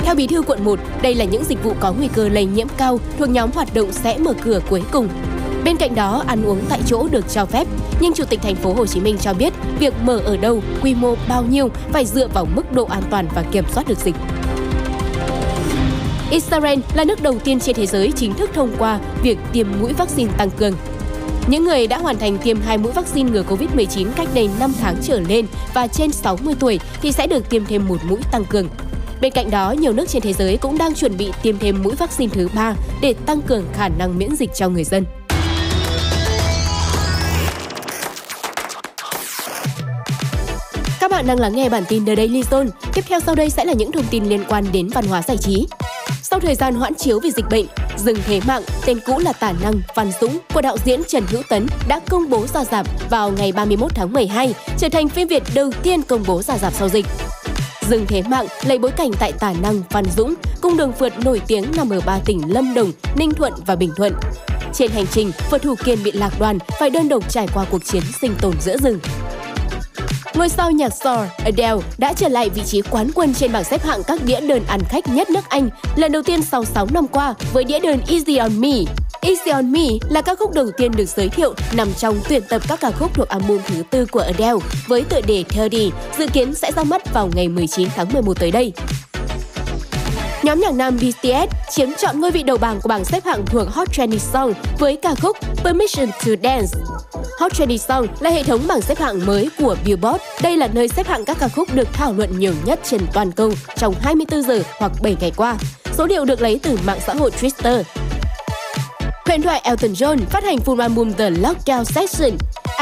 Theo Bí thư quận 1, đây là những dịch vụ có nguy cơ lây nhiễm cao thuộc nhóm hoạt động sẽ mở cửa cuối cùng. Bên cạnh đó, ăn uống tại chỗ được cho phép, nhưng Chủ tịch thành phố Hồ Chí Minh cho biết việc mở ở đâu, quy mô bao nhiêu phải dựa vào mức độ an toàn và kiểm soát được dịch. Israel là nước đầu tiên trên thế giới chính thức thông qua việc tiêm mũi vaccine tăng cường. Những người đã hoàn thành tiêm hai mũi vaccine ngừa COVID-19 cách đây 5 tháng trở lên và trên 60 tuổi thì sẽ được tiêm thêm một mũi tăng cường. Bên cạnh đó, nhiều nước trên thế giới cũng đang chuẩn bị tiêm thêm mũi vaccine thứ ba để tăng cường khả năng miễn dịch cho người dân. Các bạn đang lắng nghe bản tin The Daily Zone. Tiếp theo sau đây sẽ là những thông tin liên quan đến văn hóa giải trí. Sau thời gian hoãn chiếu vì dịch bệnh, Dừng Thế Mạng, tên cũ là Tả Năng Văn Dũng của đạo diễn Trần Hữu Tấn đã công bố ra giảm vào ngày 31 tháng 12, trở thành phim Việt đầu tiên công bố ra giảm sau dịch. Dừng Thế Mạng lấy bối cảnh tại Tả Năng Văn Dũng, cung đường phượt nổi tiếng nằm ở ba tỉnh Lâm Đồng, Ninh Thuận và Bình Thuận. Trên hành trình, phượt thủ kiên bị lạc đoàn phải đơn độc trải qua cuộc chiến sinh tồn giữa rừng. Ngôi sao nhạc soul Adele, đã trở lại vị trí quán quân trên bảng xếp hạng các đĩa đơn ăn khách nhất nước Anh lần đầu tiên sau 6 năm qua với đĩa đơn Easy on Me. Easy on Me là ca khúc đầu tiên được giới thiệu nằm trong tuyển tập các ca khúc thuộc album thứ tư của Adele với tựa đề 30 dự kiến sẽ ra mắt vào ngày 19 tháng 11 tới đây. Nhóm nhạc nam BTS chiếm trọn ngôi vị đầu bảng của bảng xếp hạng thuộc Hot Trending Song với ca khúc Permission to Dance. Hot Trending Song là hệ thống bảng xếp hạng mới của Billboard. Đây là nơi xếp hạng các ca khúc được thảo luận nhiều nhất trên toàn cầu trong 24 giờ hoặc 7 ngày qua. Số liệu được lấy từ mạng xã hội Twitter. Huyền thoại Elton John phát hành full album The Lockdown Session.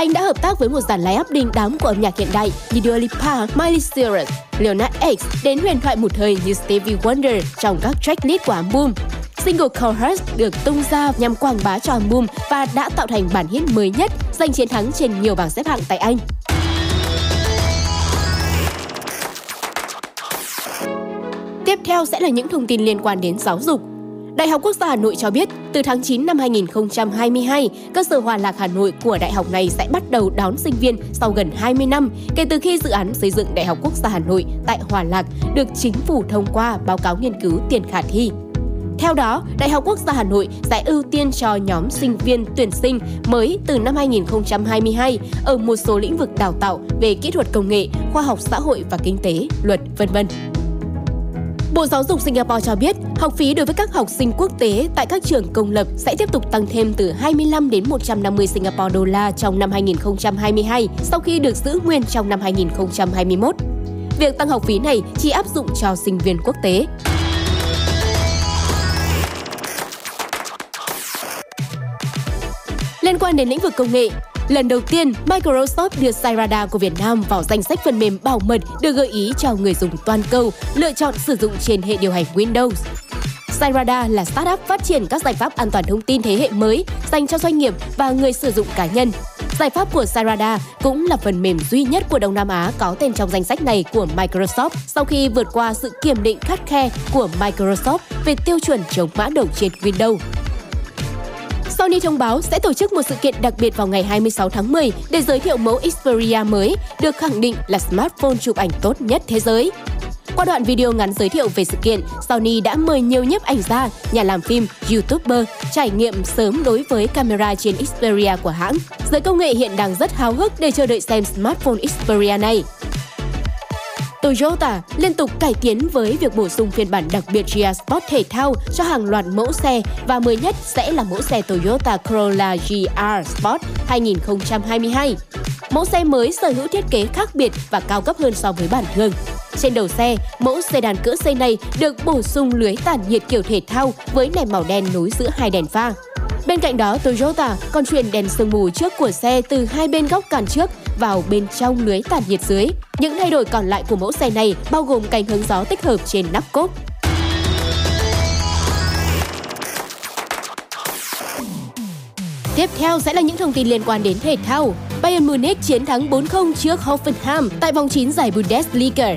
Anh đã hợp tác với một dàn line-up đình đám của âm nhạc hiện đại như Dua Lipa, Miley Cyrus, Leona X đến huyền thoại một thời như Stevie Wonder trong các tracklist của album. Single Chorus được tung ra nhằm quảng bá cho album và đã tạo thành bản hit mới nhất, giành chiến thắng trên nhiều bảng xếp hạng tại Anh. Tiếp theo sẽ là những thông tin liên quan đến giáo dục. Đại học Quốc gia Hà Nội cho biết, từ tháng 9 năm 2022, cơ sở Hòa Lạc Hà Nội của đại học này sẽ bắt đầu đón sinh viên sau gần 20 năm kể từ khi dự án xây dựng Đại học Quốc gia Hà Nội tại Hòa Lạc được chính phủ thông qua báo cáo nghiên cứu tiền khả thi. Theo đó, Đại học Quốc gia Hà Nội sẽ ưu tiên cho nhóm sinh viên tuyển sinh mới từ năm 2022 ở một số lĩnh vực đào tạo về kỹ thuật công nghệ, khoa học xã hội và kinh tế, luật, vân vân. Bộ Giáo dục Singapore cho biết, học phí đối với các học sinh quốc tế tại các trường công lập sẽ tiếp tục tăng thêm từ 25 đến 150 Singapore đô la trong năm 2022 sau khi được giữ nguyên trong năm 2021. Việc tăng học phí này chỉ áp dụng cho sinh viên quốc tế. Liên quan đến lĩnh vực công nghệ, lần đầu tiên, Microsoft đưa Cyrada của Việt Nam vào danh sách phần mềm bảo mật được gợi ý cho người dùng toàn cầu lựa chọn sử dụng trên hệ điều hành Windows. Cyrada là startup phát triển các giải pháp an toàn thông tin thế hệ mới dành cho doanh nghiệp và người sử dụng cá nhân. Giải pháp của Cyrada cũng là phần mềm duy nhất của Đông Nam Á có tên trong danh sách này của Microsoft sau khi vượt qua sự kiểm định khắt khe của Microsoft về tiêu chuẩn chống mã độc trên Windows. Sony thông báo sẽ tổ chức một sự kiện đặc biệt vào ngày 26 tháng 10 để giới thiệu mẫu Xperia mới, được khẳng định là smartphone chụp ảnh tốt nhất thế giới. Qua đoạn video ngắn giới thiệu về sự kiện, Sony đã mời nhiều nhiếp ảnh gia, nhà làm phim, YouTuber trải nghiệm sớm đối với camera trên Xperia của hãng. Giới công nghệ hiện đang rất háo hức để chờ đợi xem smartphone Xperia này. Toyota liên tục cải tiến với việc bổ sung phiên bản đặc biệt GR Sport thể thao cho hàng loạt mẫu xe và mới nhất sẽ là mẫu xe Toyota Corolla GR Sport 2022. Mẫu xe mới sở hữu thiết kế khác biệt và cao cấp hơn so với bản thường. Trên đầu xe, mẫu sedan cỡ C này được bổ sung lưới tản nhiệt kiểu thể thao với nền màu đen nối giữa hai đèn pha. Bên cạnh đó, Toyota còn chuyển đèn sương mù trước của xe từ hai bên góc cản trước vào bên trong lưới tản nhiệt dưới. Những thay đổi còn lại của mẫu xe này bao gồm cánh hướng gió tích hợp trên nắp cốp. Tiếp theo sẽ là những thông tin liên quan đến thể thao. Bayern Munich chiến thắng 4-0 trước Hoffenheim tại vòng 9 giải Bundesliga.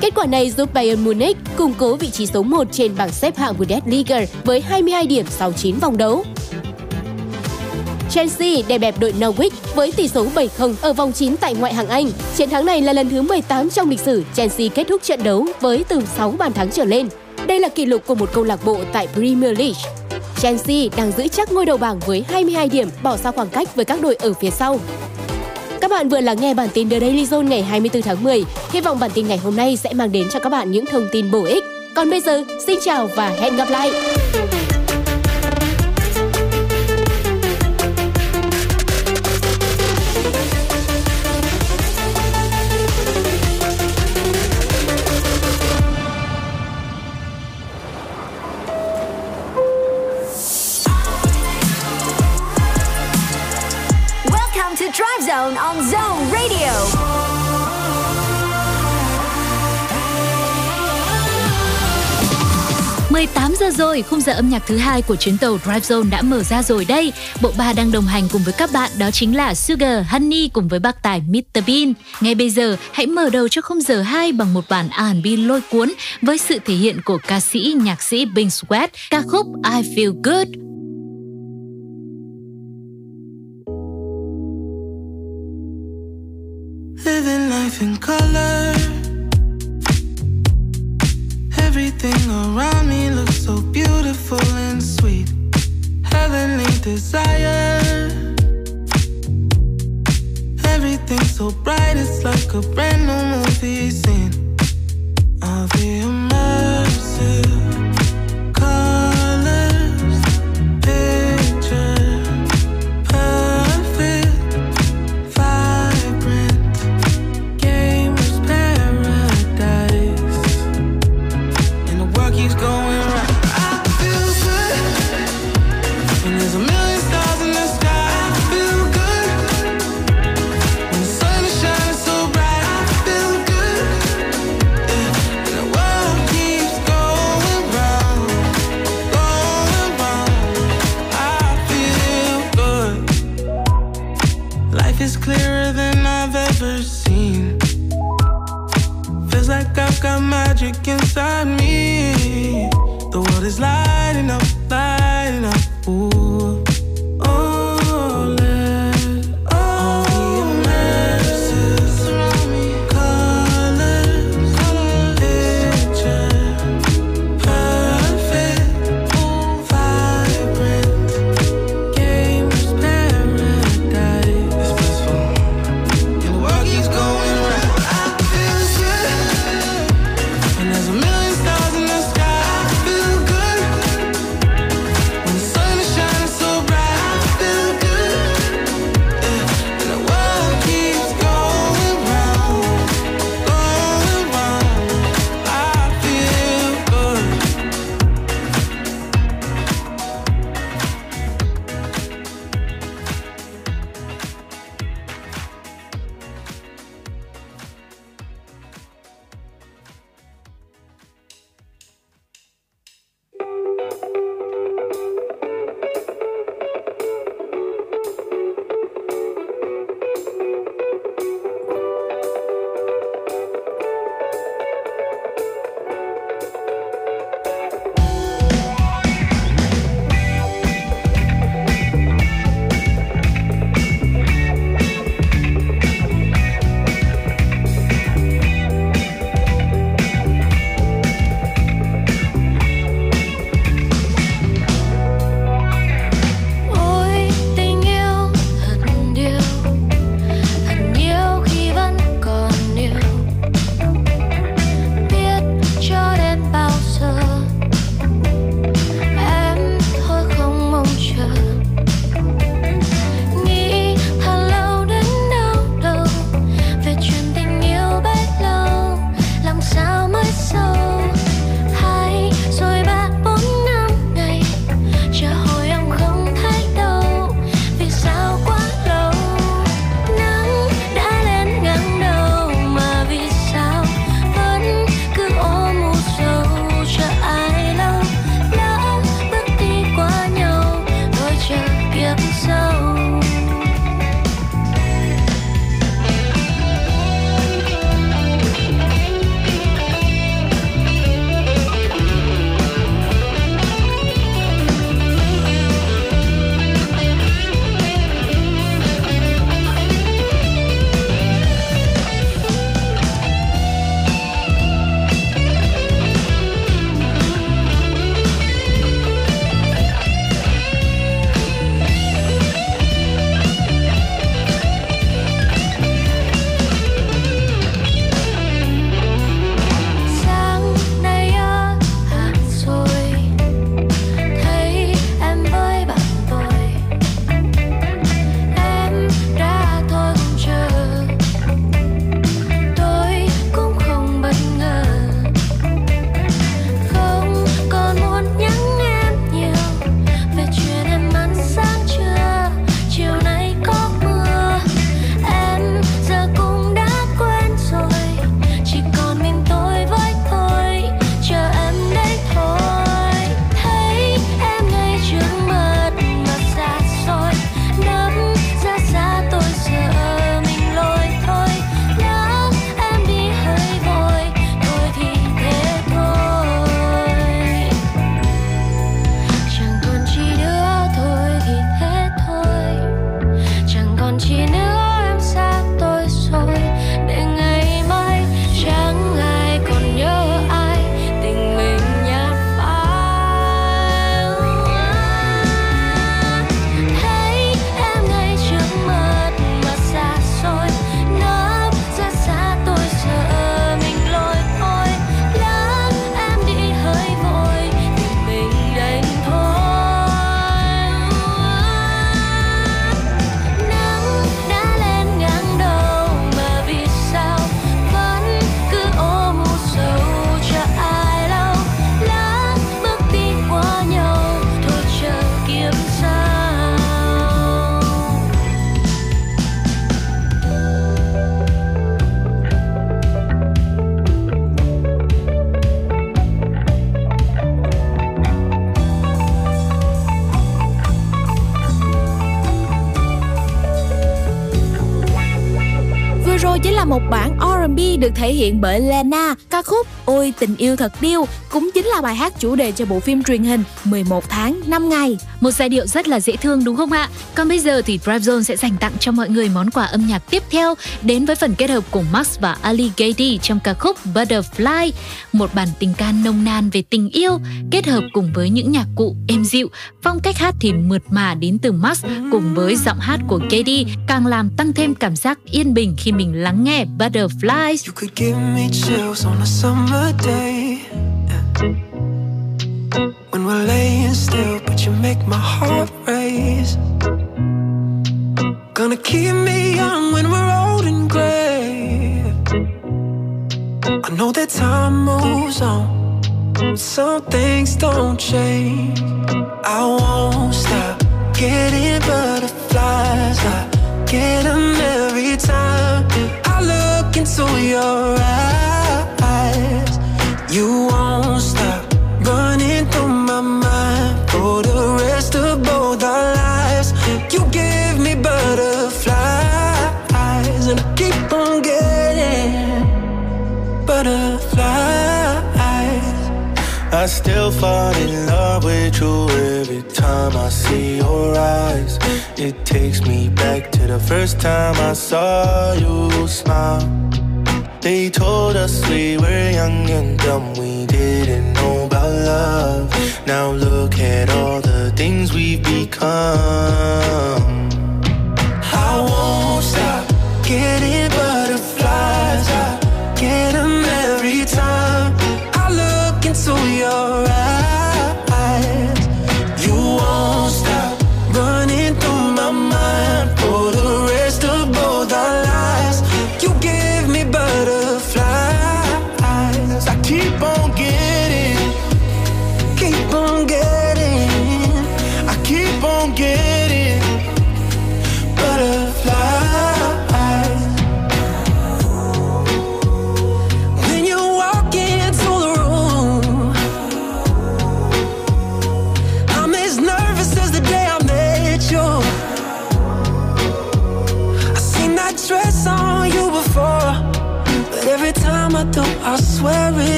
Kết quả này giúp Bayern Munich củng cố vị trí số 1 trên bảng xếp hạng Bundesliga với 22 điểm sau 9 vòng đấu. Chelsea đè bẹp đội Norwich với tỷ số 7-0 ở vòng 9 tại ngoại hạng Anh. Chiến thắng này là lần thứ 18 trong lịch sử Chelsea kết thúc trận đấu với từ 6 bàn thắng trở lên. Đây là kỷ lục của một câu lạc bộ tại Premier League. Chelsea đang giữ chắc ngôi đầu bảng với 22 điểm, bỏ xa khoảng cách với các đội ở phía sau. Các bạn vừa lắng nghe bản tin The Daily Zone ngày 24 tháng 10. Hy vọng bản tin ngày hôm nay sẽ mang đến cho các bạn những thông tin bổ ích. Còn bây giờ, xin chào và hẹn gặp lại. Zone on Zone Radio. 18 giờ rồi, khung giờ âm nhạc thứ hai của chuyến tàu Drive Zone đã mở ra rồi đây. Bộ ba đang đồng hành cùng với các bạn đó chính là Sugar, Honey cùng với bác tài Mr Bean. Ngay bây giờ, hãy mở đầu cho khung giờ 2 bằng một bản R&B lôi cuốn với sự thể hiện của ca sĩ nhạc sĩ Bing Sweat, ca khúc I Feel Good. Living life in color. Everything around me looks so beautiful and sweet. Heavenly desire. Everything so bright, it's like a brand new movie scene. Được thể hiện bởi Lena. Ca khúc Ôi tình yêu thật điêu cũng chính là bài hát chủ đề cho bộ phim truyền hình 11 tháng 5 ngày. Một giai điệu rất là dễ thương đúng không ạ? Còn bây giờ thì Drive Zone sẽ dành tặng cho mọi người món quà âm nhạc tiếp theo đến với phần kết hợp của Max và Ali Gady trong ca khúc Butterfly, một bản tình ca nông nàn về tình yêu kết hợp cùng với những nhạc cụ êm dịu, phong cách hát thì mượt mà đến từ Max cùng với giọng hát của Gady càng làm tăng thêm cảm giác yên bình khi mình lắng nghe Butterflies. You could give me chills on a summer day. When we're laying still, but you make my heart race. Gonna keep me young when we're old and gray. I know that time moves on, some things don't change. I won't stop getting butterflies. I get 'em every time I look into your eyes. You won't stop still fall in love with you every time I see your eyes. It takes me back to the first time I saw you smile. They told us we were young and dumb, we didn't know about love. Now look at all the things we've become. I won't stop getting butterflies.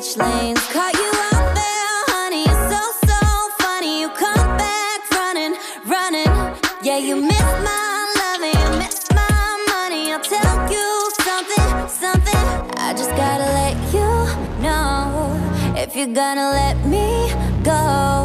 Switch lanes. Caught you out there, honey. You're so so funny. You come back running, running. Yeah, you miss my loving, you miss my money. I'll tell you something, something. I just gotta let you know if you're gonna let me go.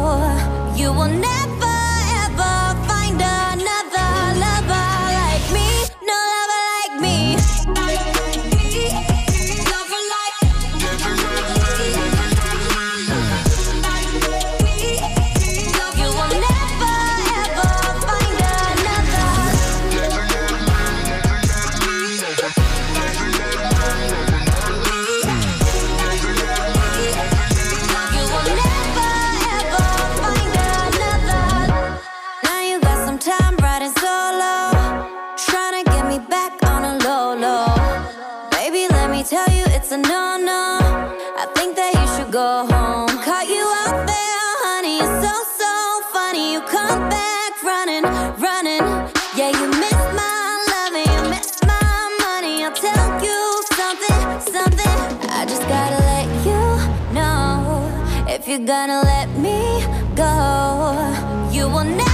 Gonna let me go. You will never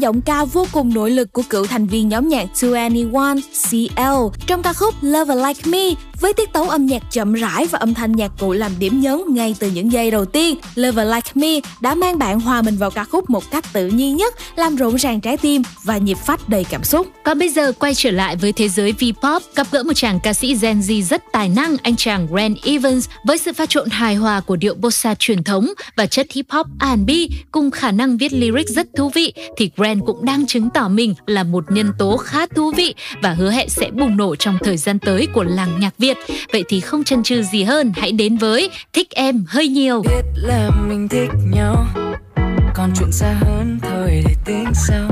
giọng ca vô cùng nội lực của cựu thành viên nhóm nhạc 2NE1 CL trong ca khúc Lover Like Me với tiết tấu âm nhạc chậm rãi và âm thanh nhạc cụ làm điểm nhấn ngay từ những giây đầu tiên. Lover Like Me đã mang bạn hòa mình vào ca khúc một cách tự nhiên nhất, làm rộn ràng trái tim và nhịp phách đầy cảm xúc. Còn bây giờ quay trở lại với thế giới V-pop, gặp gỡ một chàng ca sĩ Gen Z rất tài năng, anh chàng Grant Evans với sự pha trộn hài hòa của điệu bossa truyền thống và chất hip hop R&B cùng khả năng viết lyric rất thú vị thì Grant cũng đang chứng tỏ mình là một nhân tố khá thú vị và hứa hẹn sẽ bùng nổ trong thời gian tới của làng nhạc Việt. Vậy thì không chần chừ gì hơn, hãy đến với Thích Em Hơi Nhiều. biết là mình thích nhau còn chuyện xa hơn thôi để tính sau.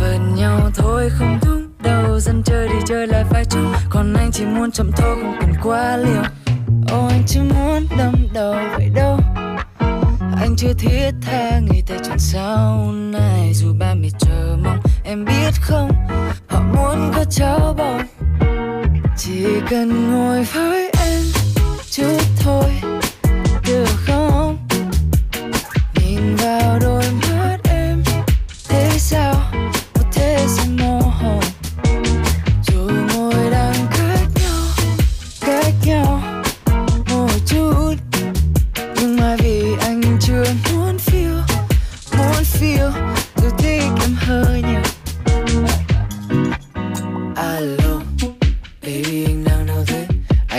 Vờn nhau thôi không đúng đâu dân chơi đi chơi lại phải chung còn anh chỉ muốn chậm thôi không cần quá liều. Ô anh chỉ muốn đâm đầu vậy đâu. Anh chưa thiết tha nghĩ tới chuyện sau này. Dù ba mẹ chờ mong em biết không? Họ muốn có cháu bồng chỉ cần ngồi với em chút thôi được không? Nhìn vào đôi mắt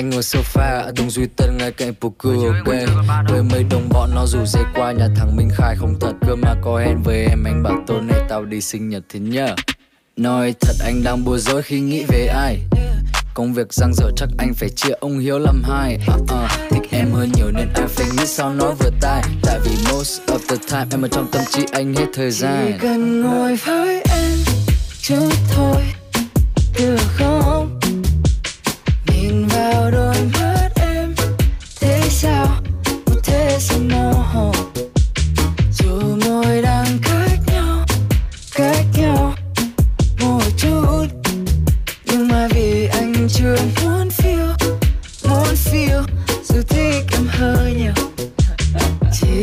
Anh ngồi sofa ở Đông Duy Tân ngay cạnh Puku ok Với mấy đồng bọn nó rủ dây qua nhà thằng Minh Khai không thật. Cơ mà có hẹn với em anh bảo tối nay tao đi sinh nhật thế nhờ. Nói thật anh đang bối rối khi nghĩ về ai. Công việc răng dở chắc anh phải chia ông Hiếu làm hai. Uh, uh, Thích em hơn nhiều nên anh phải nghĩ sao nói vừa tai. Tại vì most of the time em ở trong tâm trí anh hết thời gian. Chỉ cần ngồi với em chút thôi được không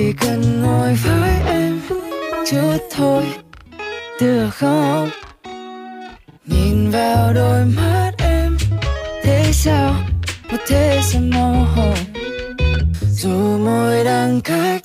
chỉ cần ngồi với em chút thôi, được không? Nhìn vào đôi mắt em, thế sao? Một thế sao màu hồng dù môi đang cách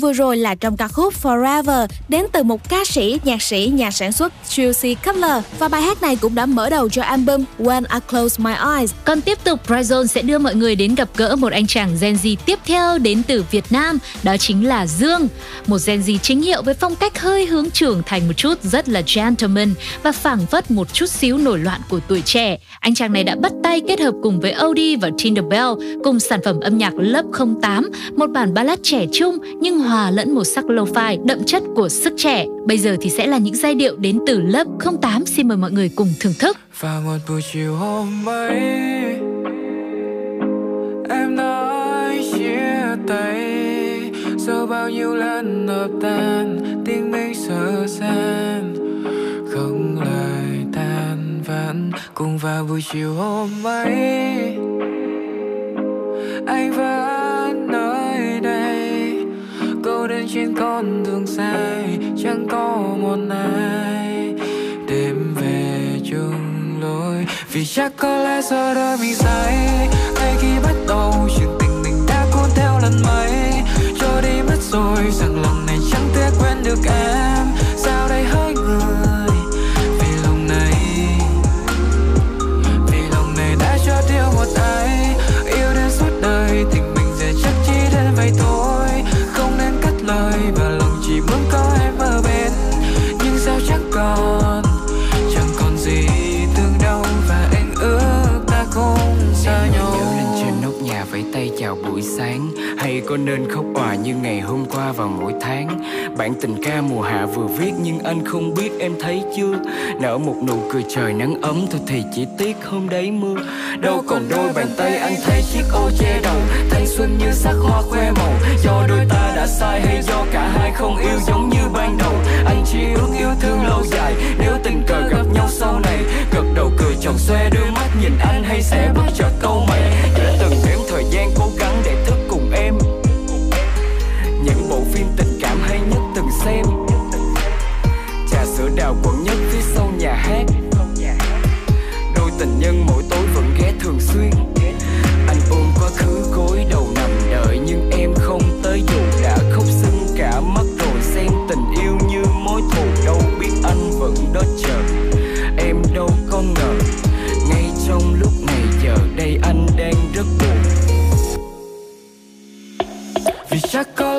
vừa rồi là trong ca khúc Forever đến từ một ca sĩ, nhạc sĩ, nhà sản xuất Juicy Cutler và bài hát này cũng đã mở đầu cho album When I Close My Eyes. Còn tiếp tục, Bryson sẽ đưa mọi người đến gặp gỡ một anh chàng Gen Z tiếp theo đến từ Việt Nam, đó chính là Dương. Một Gen Z chính hiệu với phong cách hơi hướng trưởng thành một chút, rất là gentleman và phảng phất một chút xíu nổi loạn của tuổi trẻ. Anh chàng này đã bắt tay kết hợp cùng với Odie và Tinderbell cùng sản phẩm âm nhạc Lớp 08, một bản ballad trẻ trung nhưng hòa lẫn một sắc lo-fi đậm chất của sức trẻ. Bây giờ thì sẽ là những giai điệu đến từ Lớp 08, xin mời mọi người cùng thưởng thức. Và một buổi chiều hôm ấy Em nói chia tay. Sau bao nhiêu lần hợp tan Tiếng mình sợ san Không lời tan vãn. Cùng vào buổi chiều hôm ấy Anh vẫn nơi Câu đến trên con đường dài, Chẳng có một ai Đêm về chung lối. Vì chắc có lẽ giờ đời mình sai Ngay khi bắt đầu chuyện tình mình đã cuốn theo lần mấy. Cho đi mất rồi, rằng lần này chẳng thể quên được em. Sao đây hỡi người? Chào buổi sáng. Hay có nên khóc òa như ngày hôm qua vào mỗi tháng? Bản tình ca mùa hạ vừa viết nhưng anh không biết em thấy chưa? Nở một nụ cười trời nắng ấm, thôi thì chỉ tiếc hôm đấy mưa. Đâu còn đôi bàn tay anh thấy chiếc ô che đầu. Thanh xuân như sắc hoa khoe màu. Do đôi ta đã sai hay do cả hai không yêu giống như ban đầu? Anh chỉ ước yêu thương lâu dài. Nếu tình cờ gặp nhau sau này, gật đầu cười tròn xoe, đưa mắt nhìn anh hay sẽ bất chợt câu mày. Đã từng đếm thời gian cố gắng để Vì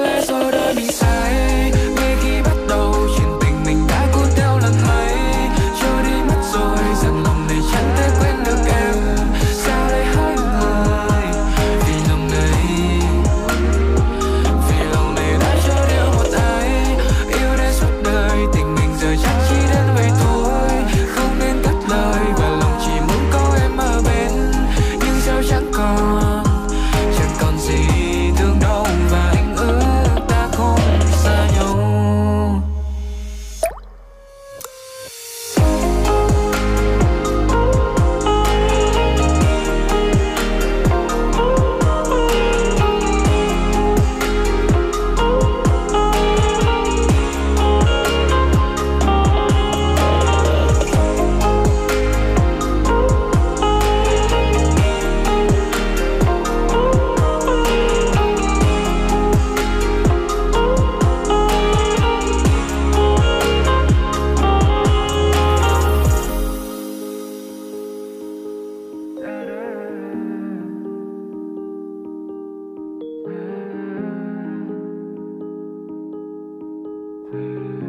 It's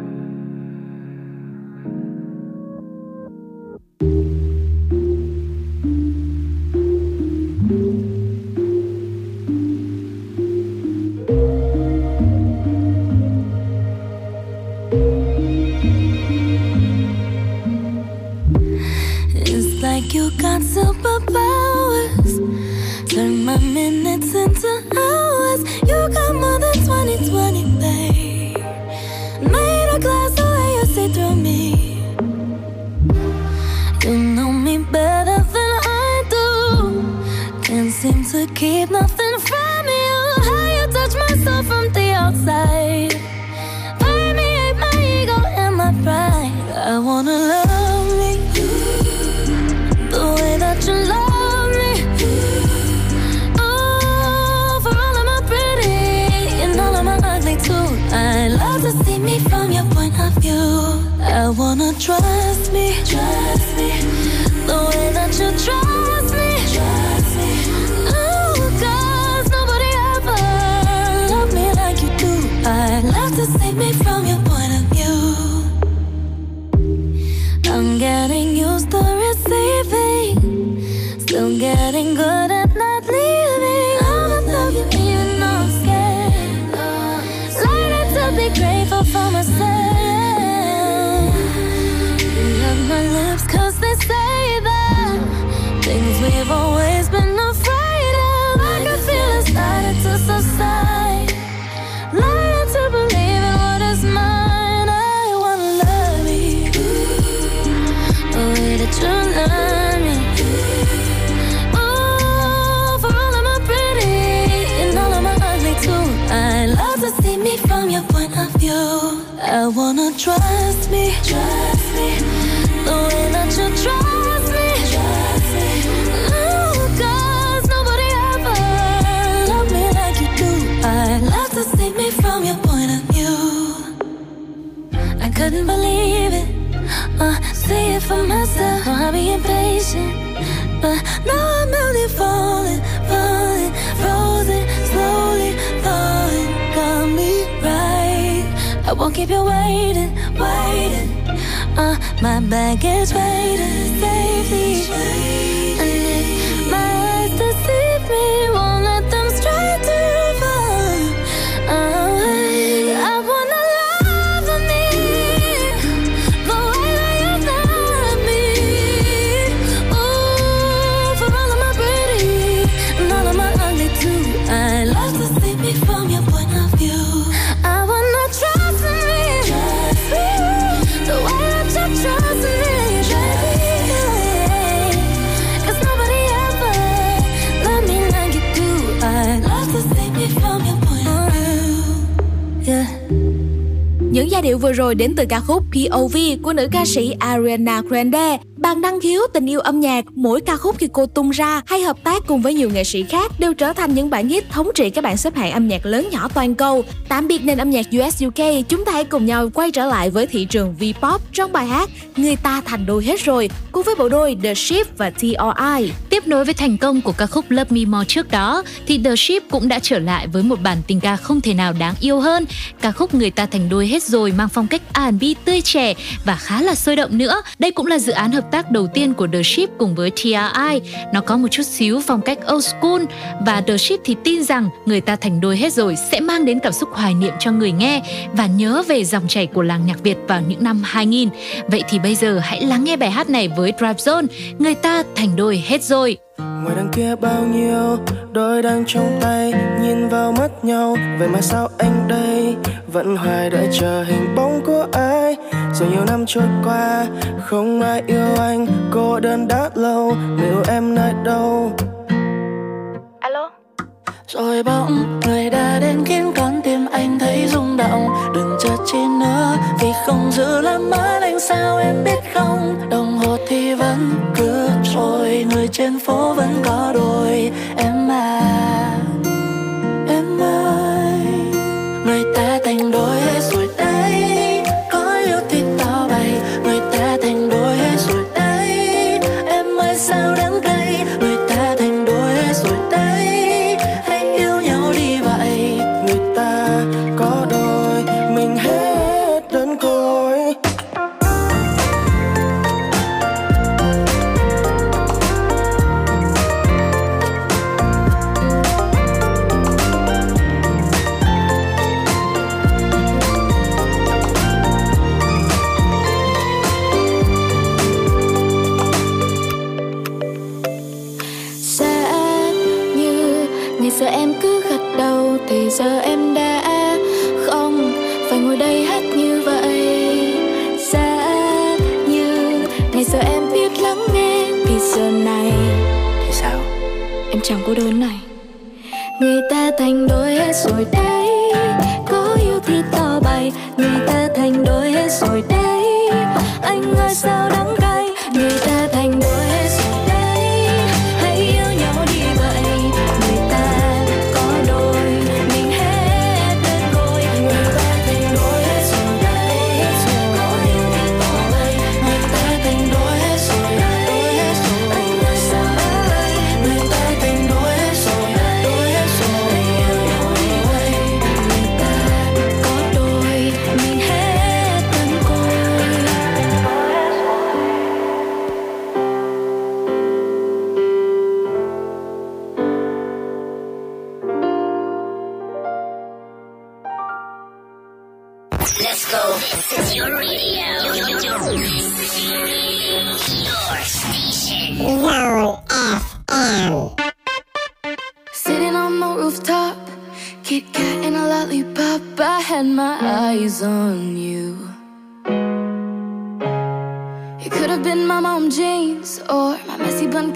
POV của nữ ca sĩ Ariana Grande. Bằng năng khiếu tình yêu âm nhạc, mỗi ca khúc khi cô tung ra hay hợp tác cùng với nhiều nghệ sĩ khác đều trở thành những bản hit thống trị các bảng xếp hạng âm nhạc lớn nhỏ toàn cầu. Tạm biệt nền âm nhạc US UK, chúng ta hãy cùng nhau quay trở lại với thị trường V-pop trong bài hát Người ta thành đôi hết rồi, cùng với bộ đôi The Ship và T.R.I. Tiếp nối với thành công của ca khúc Love Me More trước đó thì The Ship cũng đã trở lại với một bản tình ca không thể nào đáng yêu hơn. Ca khúc Người ta thành đôi hết rồi mang phong cách R&B tươi trẻ và khá là sôi động nữa. Đây cũng là dự án hợp tác đầu tiên của The Ship cùng với TRI. Nó có một chút xíu phong cách old school và The Ship thì tin rằng Người ta thành đôi hết rồi sẽ mang đến cảm xúc hoài niệm cho người nghe và nhớ về dòng chảy của làng nhạc Việt vào những năm 2000. Vậy thì bây giờ hãy lắng nghe bài hát này với Drive Zone. Người ta thành đôi hết rồi. ngoài đằng kia bao nhiêu đôi đang trong tay, nhìn vào mắt nhau, vậy mà sao anh đây vẫn hoài đợi chờ hình bóng của ai. Rồi nhiều năm trôi qua không ai yêu anh cô đơn đã lâu liệu em nơi đâu? Alo? Rồi bỗng người đã đến khiến con tim anh thấy rung động. Đừng chờ chi nữa vì không giữ làm mất anh sao em biết không? Đồng hồ thì vẫn cứ trôi Người trên phố vẫn có đôi Em à thành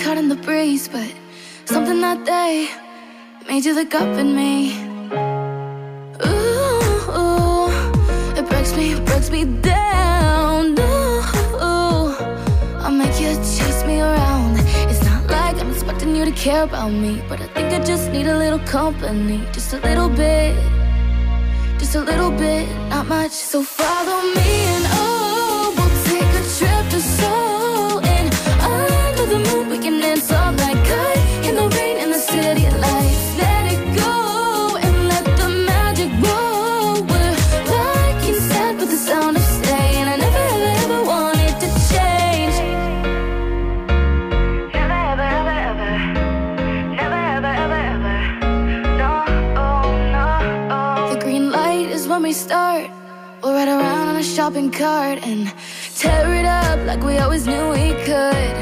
caught in the breeze, but something that day made you look up at me. Ooh, ooh, it breaks me, breaks me down. Ooh, I'll make you chase me around. It's not like I'm expecting you to care about me, but I think I just need a little company, just a little bit, just a little bit, not much. So follow me shopping cart and tear it up like we always knew we could.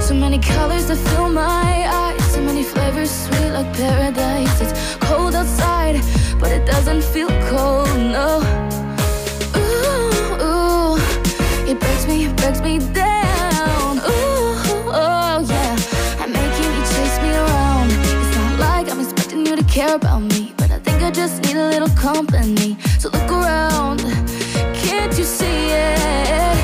So many colors that fill my eyes, so many flavors sweet like paradise. It's cold outside, but it doesn't feel cold, no. Ooh, ooh, it breaks me, it breaks me down. Ooh, oh yeah, I'm making you chase me around. It's not like I'm expecting you to care about me, but I think I just need a little company. So look around, can't you see it?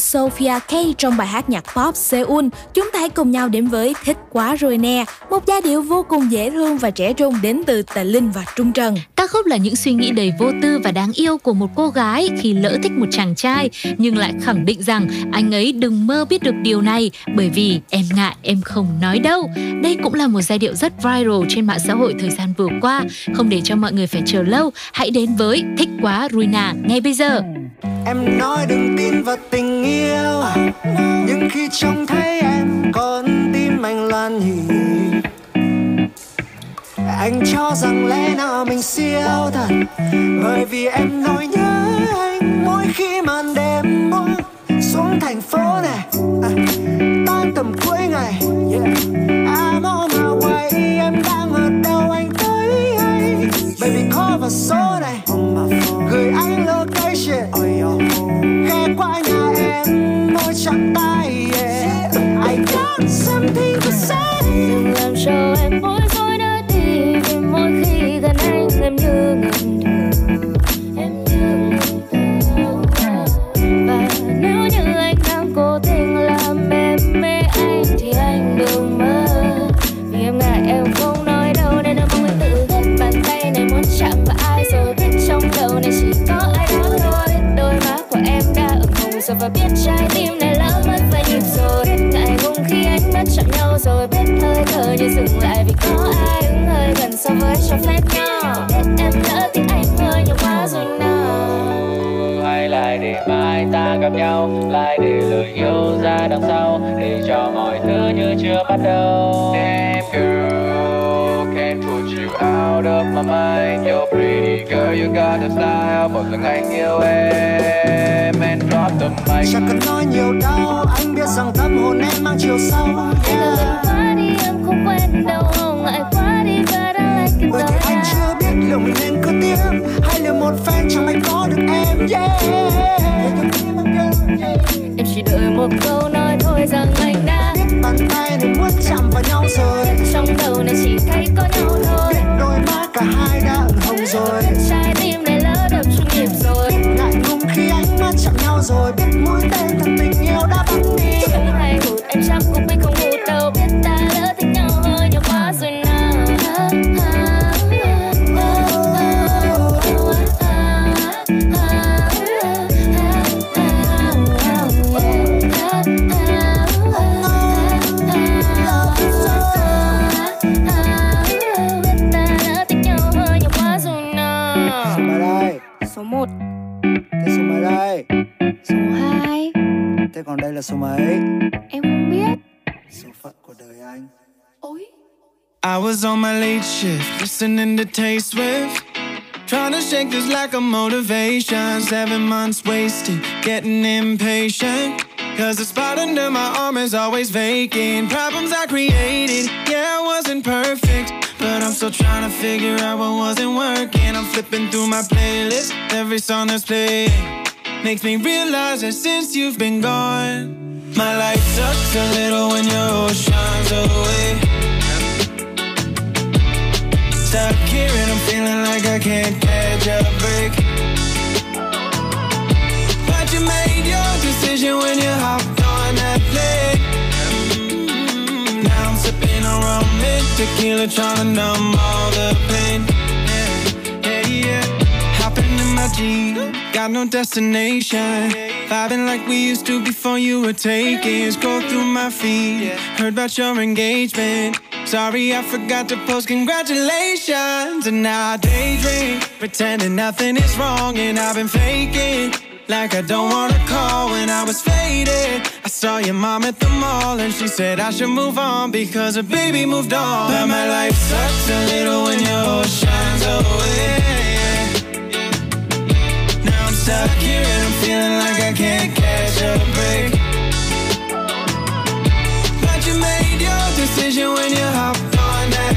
Sophia K trong bài hát nhạc pop Seoul, chúng ta hãy cùng nhau đến với Thích Quá Rồi Nè, một giai điệu vô cùng dễ thương và trẻ trung đến từ Tà Linh và Trung Trần. Ca khúc là những suy nghĩ đầy vô tư và đáng yêu của một cô gái khi lỡ thích một chàng trai nhưng lại khẳng định rằng anh ấy đừng mơ biết được điều này bởi vì em ngại em không nói đâu. Đây cũng là một giai điệu rất viral trên mạng xã hội thời gian vừa qua. Không để cho mọi người phải chờ lâu, hãy đến với Thích Quá Ruina ngay bây giờ. Em nói đừng tin vào tình yêu. Nhưng khi trông thấy em Con tim anh loạn nhịp Anh cho rằng lẽ nào mình siêu thật? Bởi vì em nói nhớ anh Mỗi khi màn đêm buông xuống thành phố này. À, Tan tầm cuối ngày yeah. I'm on my way Em đang ở đâu anh thấy hay? Baby call vào số này. Gửi anh location Ghé qua nhà em, Môi chạm tay yeah. I got something to say. Đừng làm cho em bối rối đã đi, Vì mỗi khi gần anh em như ngừng cho phép Biết em lỡ thì anh hơi nhiều quá rồi nào hay lại để mai ta gặp nhau lại để lời yêu ra đằng sau để cho mọi thứ như chưa bắt đầu. Damn girl can't put you out of my mind. You're pretty girl you got the style. Một lần anh yêu em and drop the mic. Chẳng cần nói nhiều đâu Anh biết rằng tâm hồn em mang chiều sâu. Yeah. quá đi em không quen đâu. Không ngại liệu mình nên cứ tiếp Hay liệu một phen chẳng may có được em yeah. Em chỉ đợi một câu nói thôi rằng anh đã Biết bàn tay này muốn chạm vào nhau rồi. Trong đầu này chỉ thấy có nhau thôi. Biết đôi má cả hai đã hồng rồi shift, listening to Tay Swift. Trying to shake this lack of motivation. Seven months wasted, getting impatient. Cause the spot under my arm is always vacant. Problems I created, yeah, I wasn't perfect. But I'm still trying to figure out what wasn't working. I'm flipping through my playlist, every song that's playing makes me realize that since you've been gone, my life sucks a little when your shines away. Stuck here and I'm feeling like I can't catch a break. But you made your decision when you hopped on that plane. Now I'm sipping on rum and tequila, trying to numb all the pain. Yeah, yeah, yeah. Hopping in my Jeep, got no destination. Vibing like we used to before you were taken. Scroll through my feed, heard about your engagement. Sorry, I forgot to post congratulations. And now I daydream, pretending nothing is wrong, and I've been faking. Like I don't wanna call when I was faded. I saw your mom at the mall and she said I should move on because her baby moved on. But my life sucks a little when your rose shines away. Now I'm stuck here and I'm feeling like I can't catch a break. Decision when you hopped on that.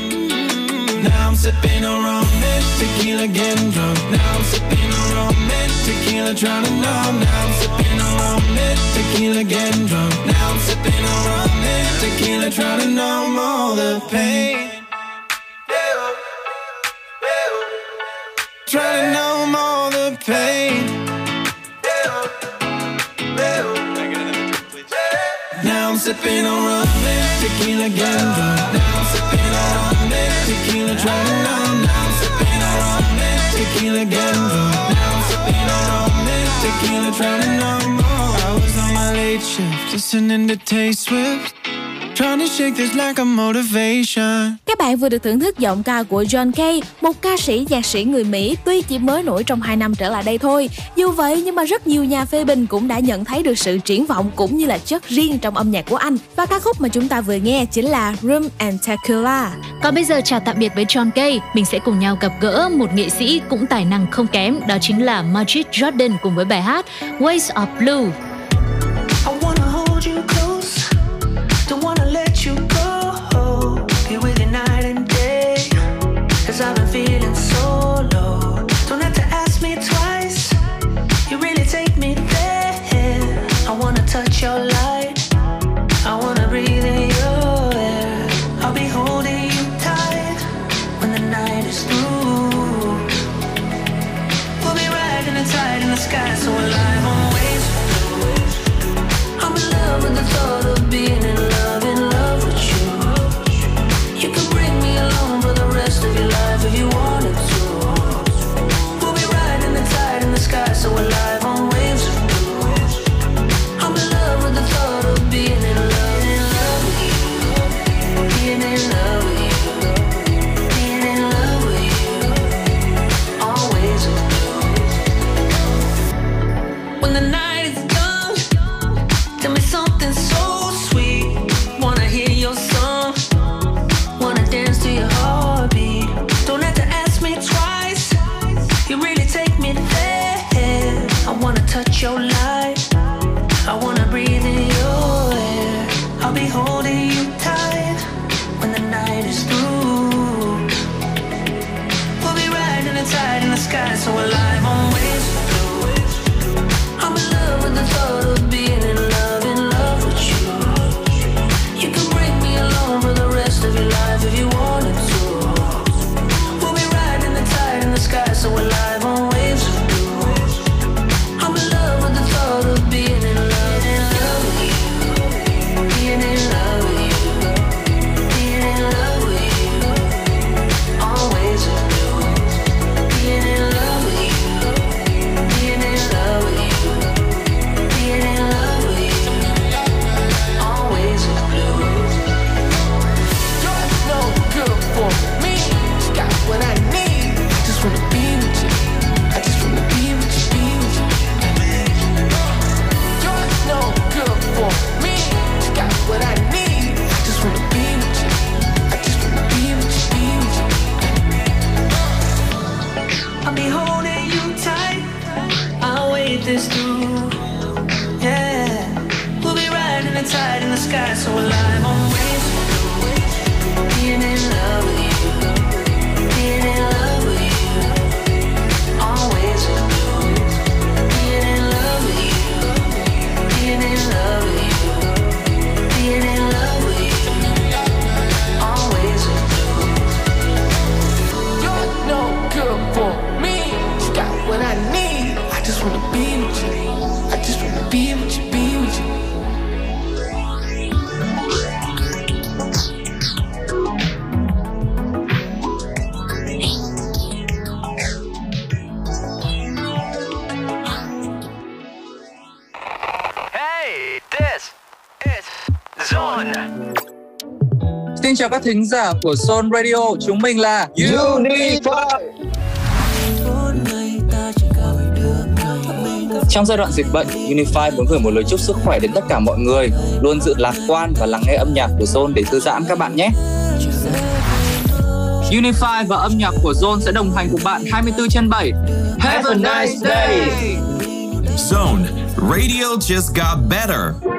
Mm, Now I'm sipping on rum and tequila, getting drunk. Now I'm sipping on rum and tequila, trying to numb. Now I'm sipping on rum and tequila, getting drunk. Now I'm sipping on rum and tequila, trying to numb all the pain. Sipping on rum and tequila, getting. Now I'm sipping on rum and tequila, to. Now I'm sipping on rum and tequila, getting. Now I'm sipping on rum and tequila, to numb. I was on my late shift, listening to Tay Swift. Các bạn vừa được thưởng thức giọng ca của John Kay, một ca sĩ nhạc sĩ người Mỹ tuy chỉ mới nổi trong 2 năm trở lại đây thôi. Dù vậy nhưng mà rất nhiều nhà phê bình cũng đã nhận thấy được sự triển vọng cũng như là chất riêng trong âm nhạc của anh. Và ca khúc mà chúng ta vừa nghe chính là Room and Tequila. Còn bây giờ chào tạm biệt với John Kay, mình sẽ cùng nhau gặp gỡ một nghệ sĩ cũng tài năng không kém, đó chính là Magic Jordan cùng với bài hát Ways of Blue. các thính giả của Son Radio, chúng mình là Unify. Trong giai đoạn dịch bệnh, Unify muốn gửi một lời chúc sức khỏe đến tất cả mọi người, luôn giữ lạc quan và lắng nghe âm nhạc của Zone để thư giãn các bạn nhé. Unify và âm nhạc của Zone sẽ đồng hành cùng bạn 24 trên 7. Have a nice day! Zone, radio just got better.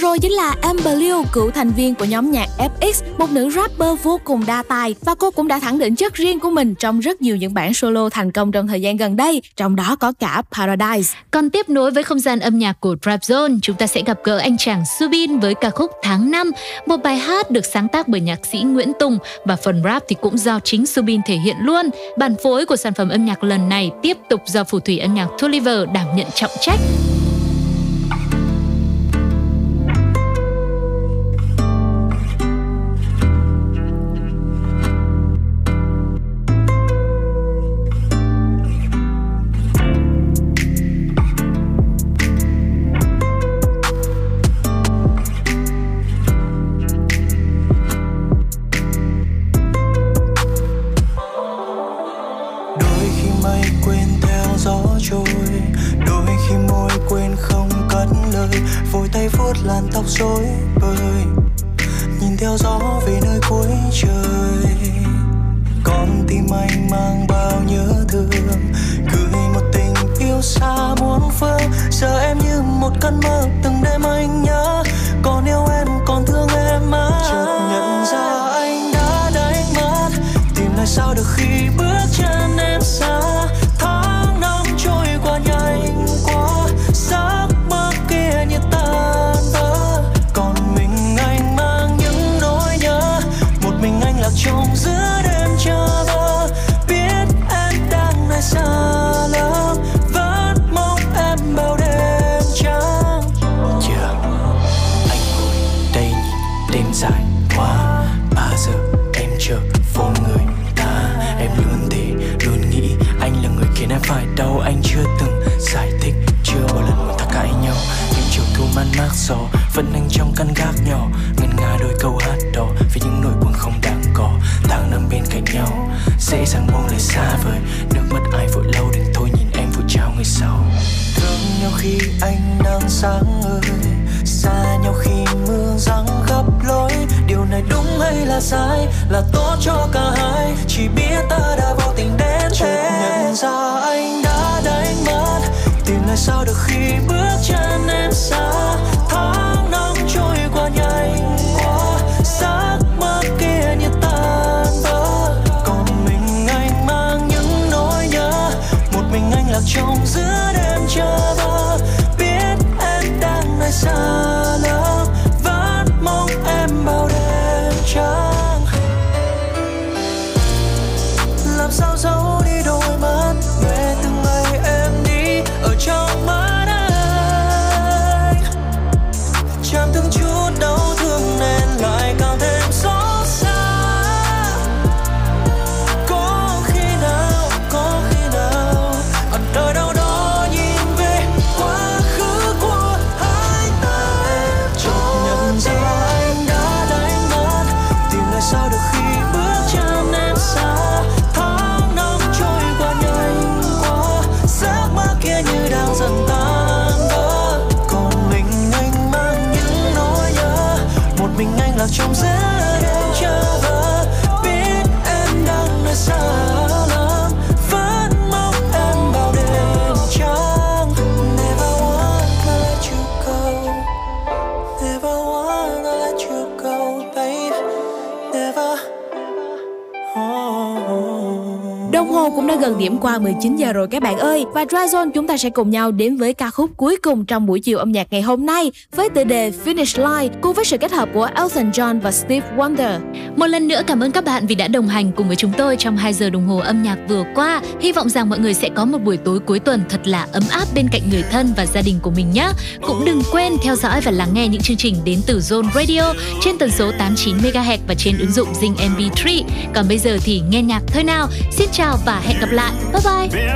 Rồi chính là Amber Liu, cựu thành viên của nhóm nhạc FX, một nữ rapper vô cùng đa tài và cô cũng đã khẳng định chất riêng của mình trong rất nhiều những bản solo thành công trong thời gian gần đây, trong đó có cả Paradise. Còn tiếp nối với không gian âm nhạc của Trap Zone, chúng ta sẽ gặp gỡ anh chàng Subin với ca khúc Tháng 5, một bài hát được sáng tác bởi nhạc sĩ Nguyễn Tùng và phần rap thì cũng do chính Subin thể hiện luôn. Bản phối của sản phẩm âm nhạc lần này tiếp tục do phù thủy âm nhạc Tulliver đảm nhận trọng trách. Hồ cũng đã gần điểm qua 19 giờ rồi các bạn ơi Và Dryzone chúng ta sẽ cùng nhau đến với ca khúc cuối cùng trong buổi chiều âm nhạc ngày hôm nay Với tựa đề Finish Line cùng với sự kết hợp của Elton John và Steve Wonder Một lần nữa cảm ơn các bạn vì đã đồng hành cùng với chúng tôi trong 2 giờ đồng hồ âm nhạc vừa qua. Hy vọng rằng mọi người sẽ có một buổi tối cuối tuần thật là ấm áp bên cạnh người thân và gia đình của mình nhé. Cũng đừng quên theo dõi và lắng nghe những chương trình đến từ Zone Radio trên tần số 89 MHz và trên ứng dụng Zing MP3. Còn bây giờ thì nghe nhạc thôi nào. Xin chào và hẹn gặp lại. Bye bye.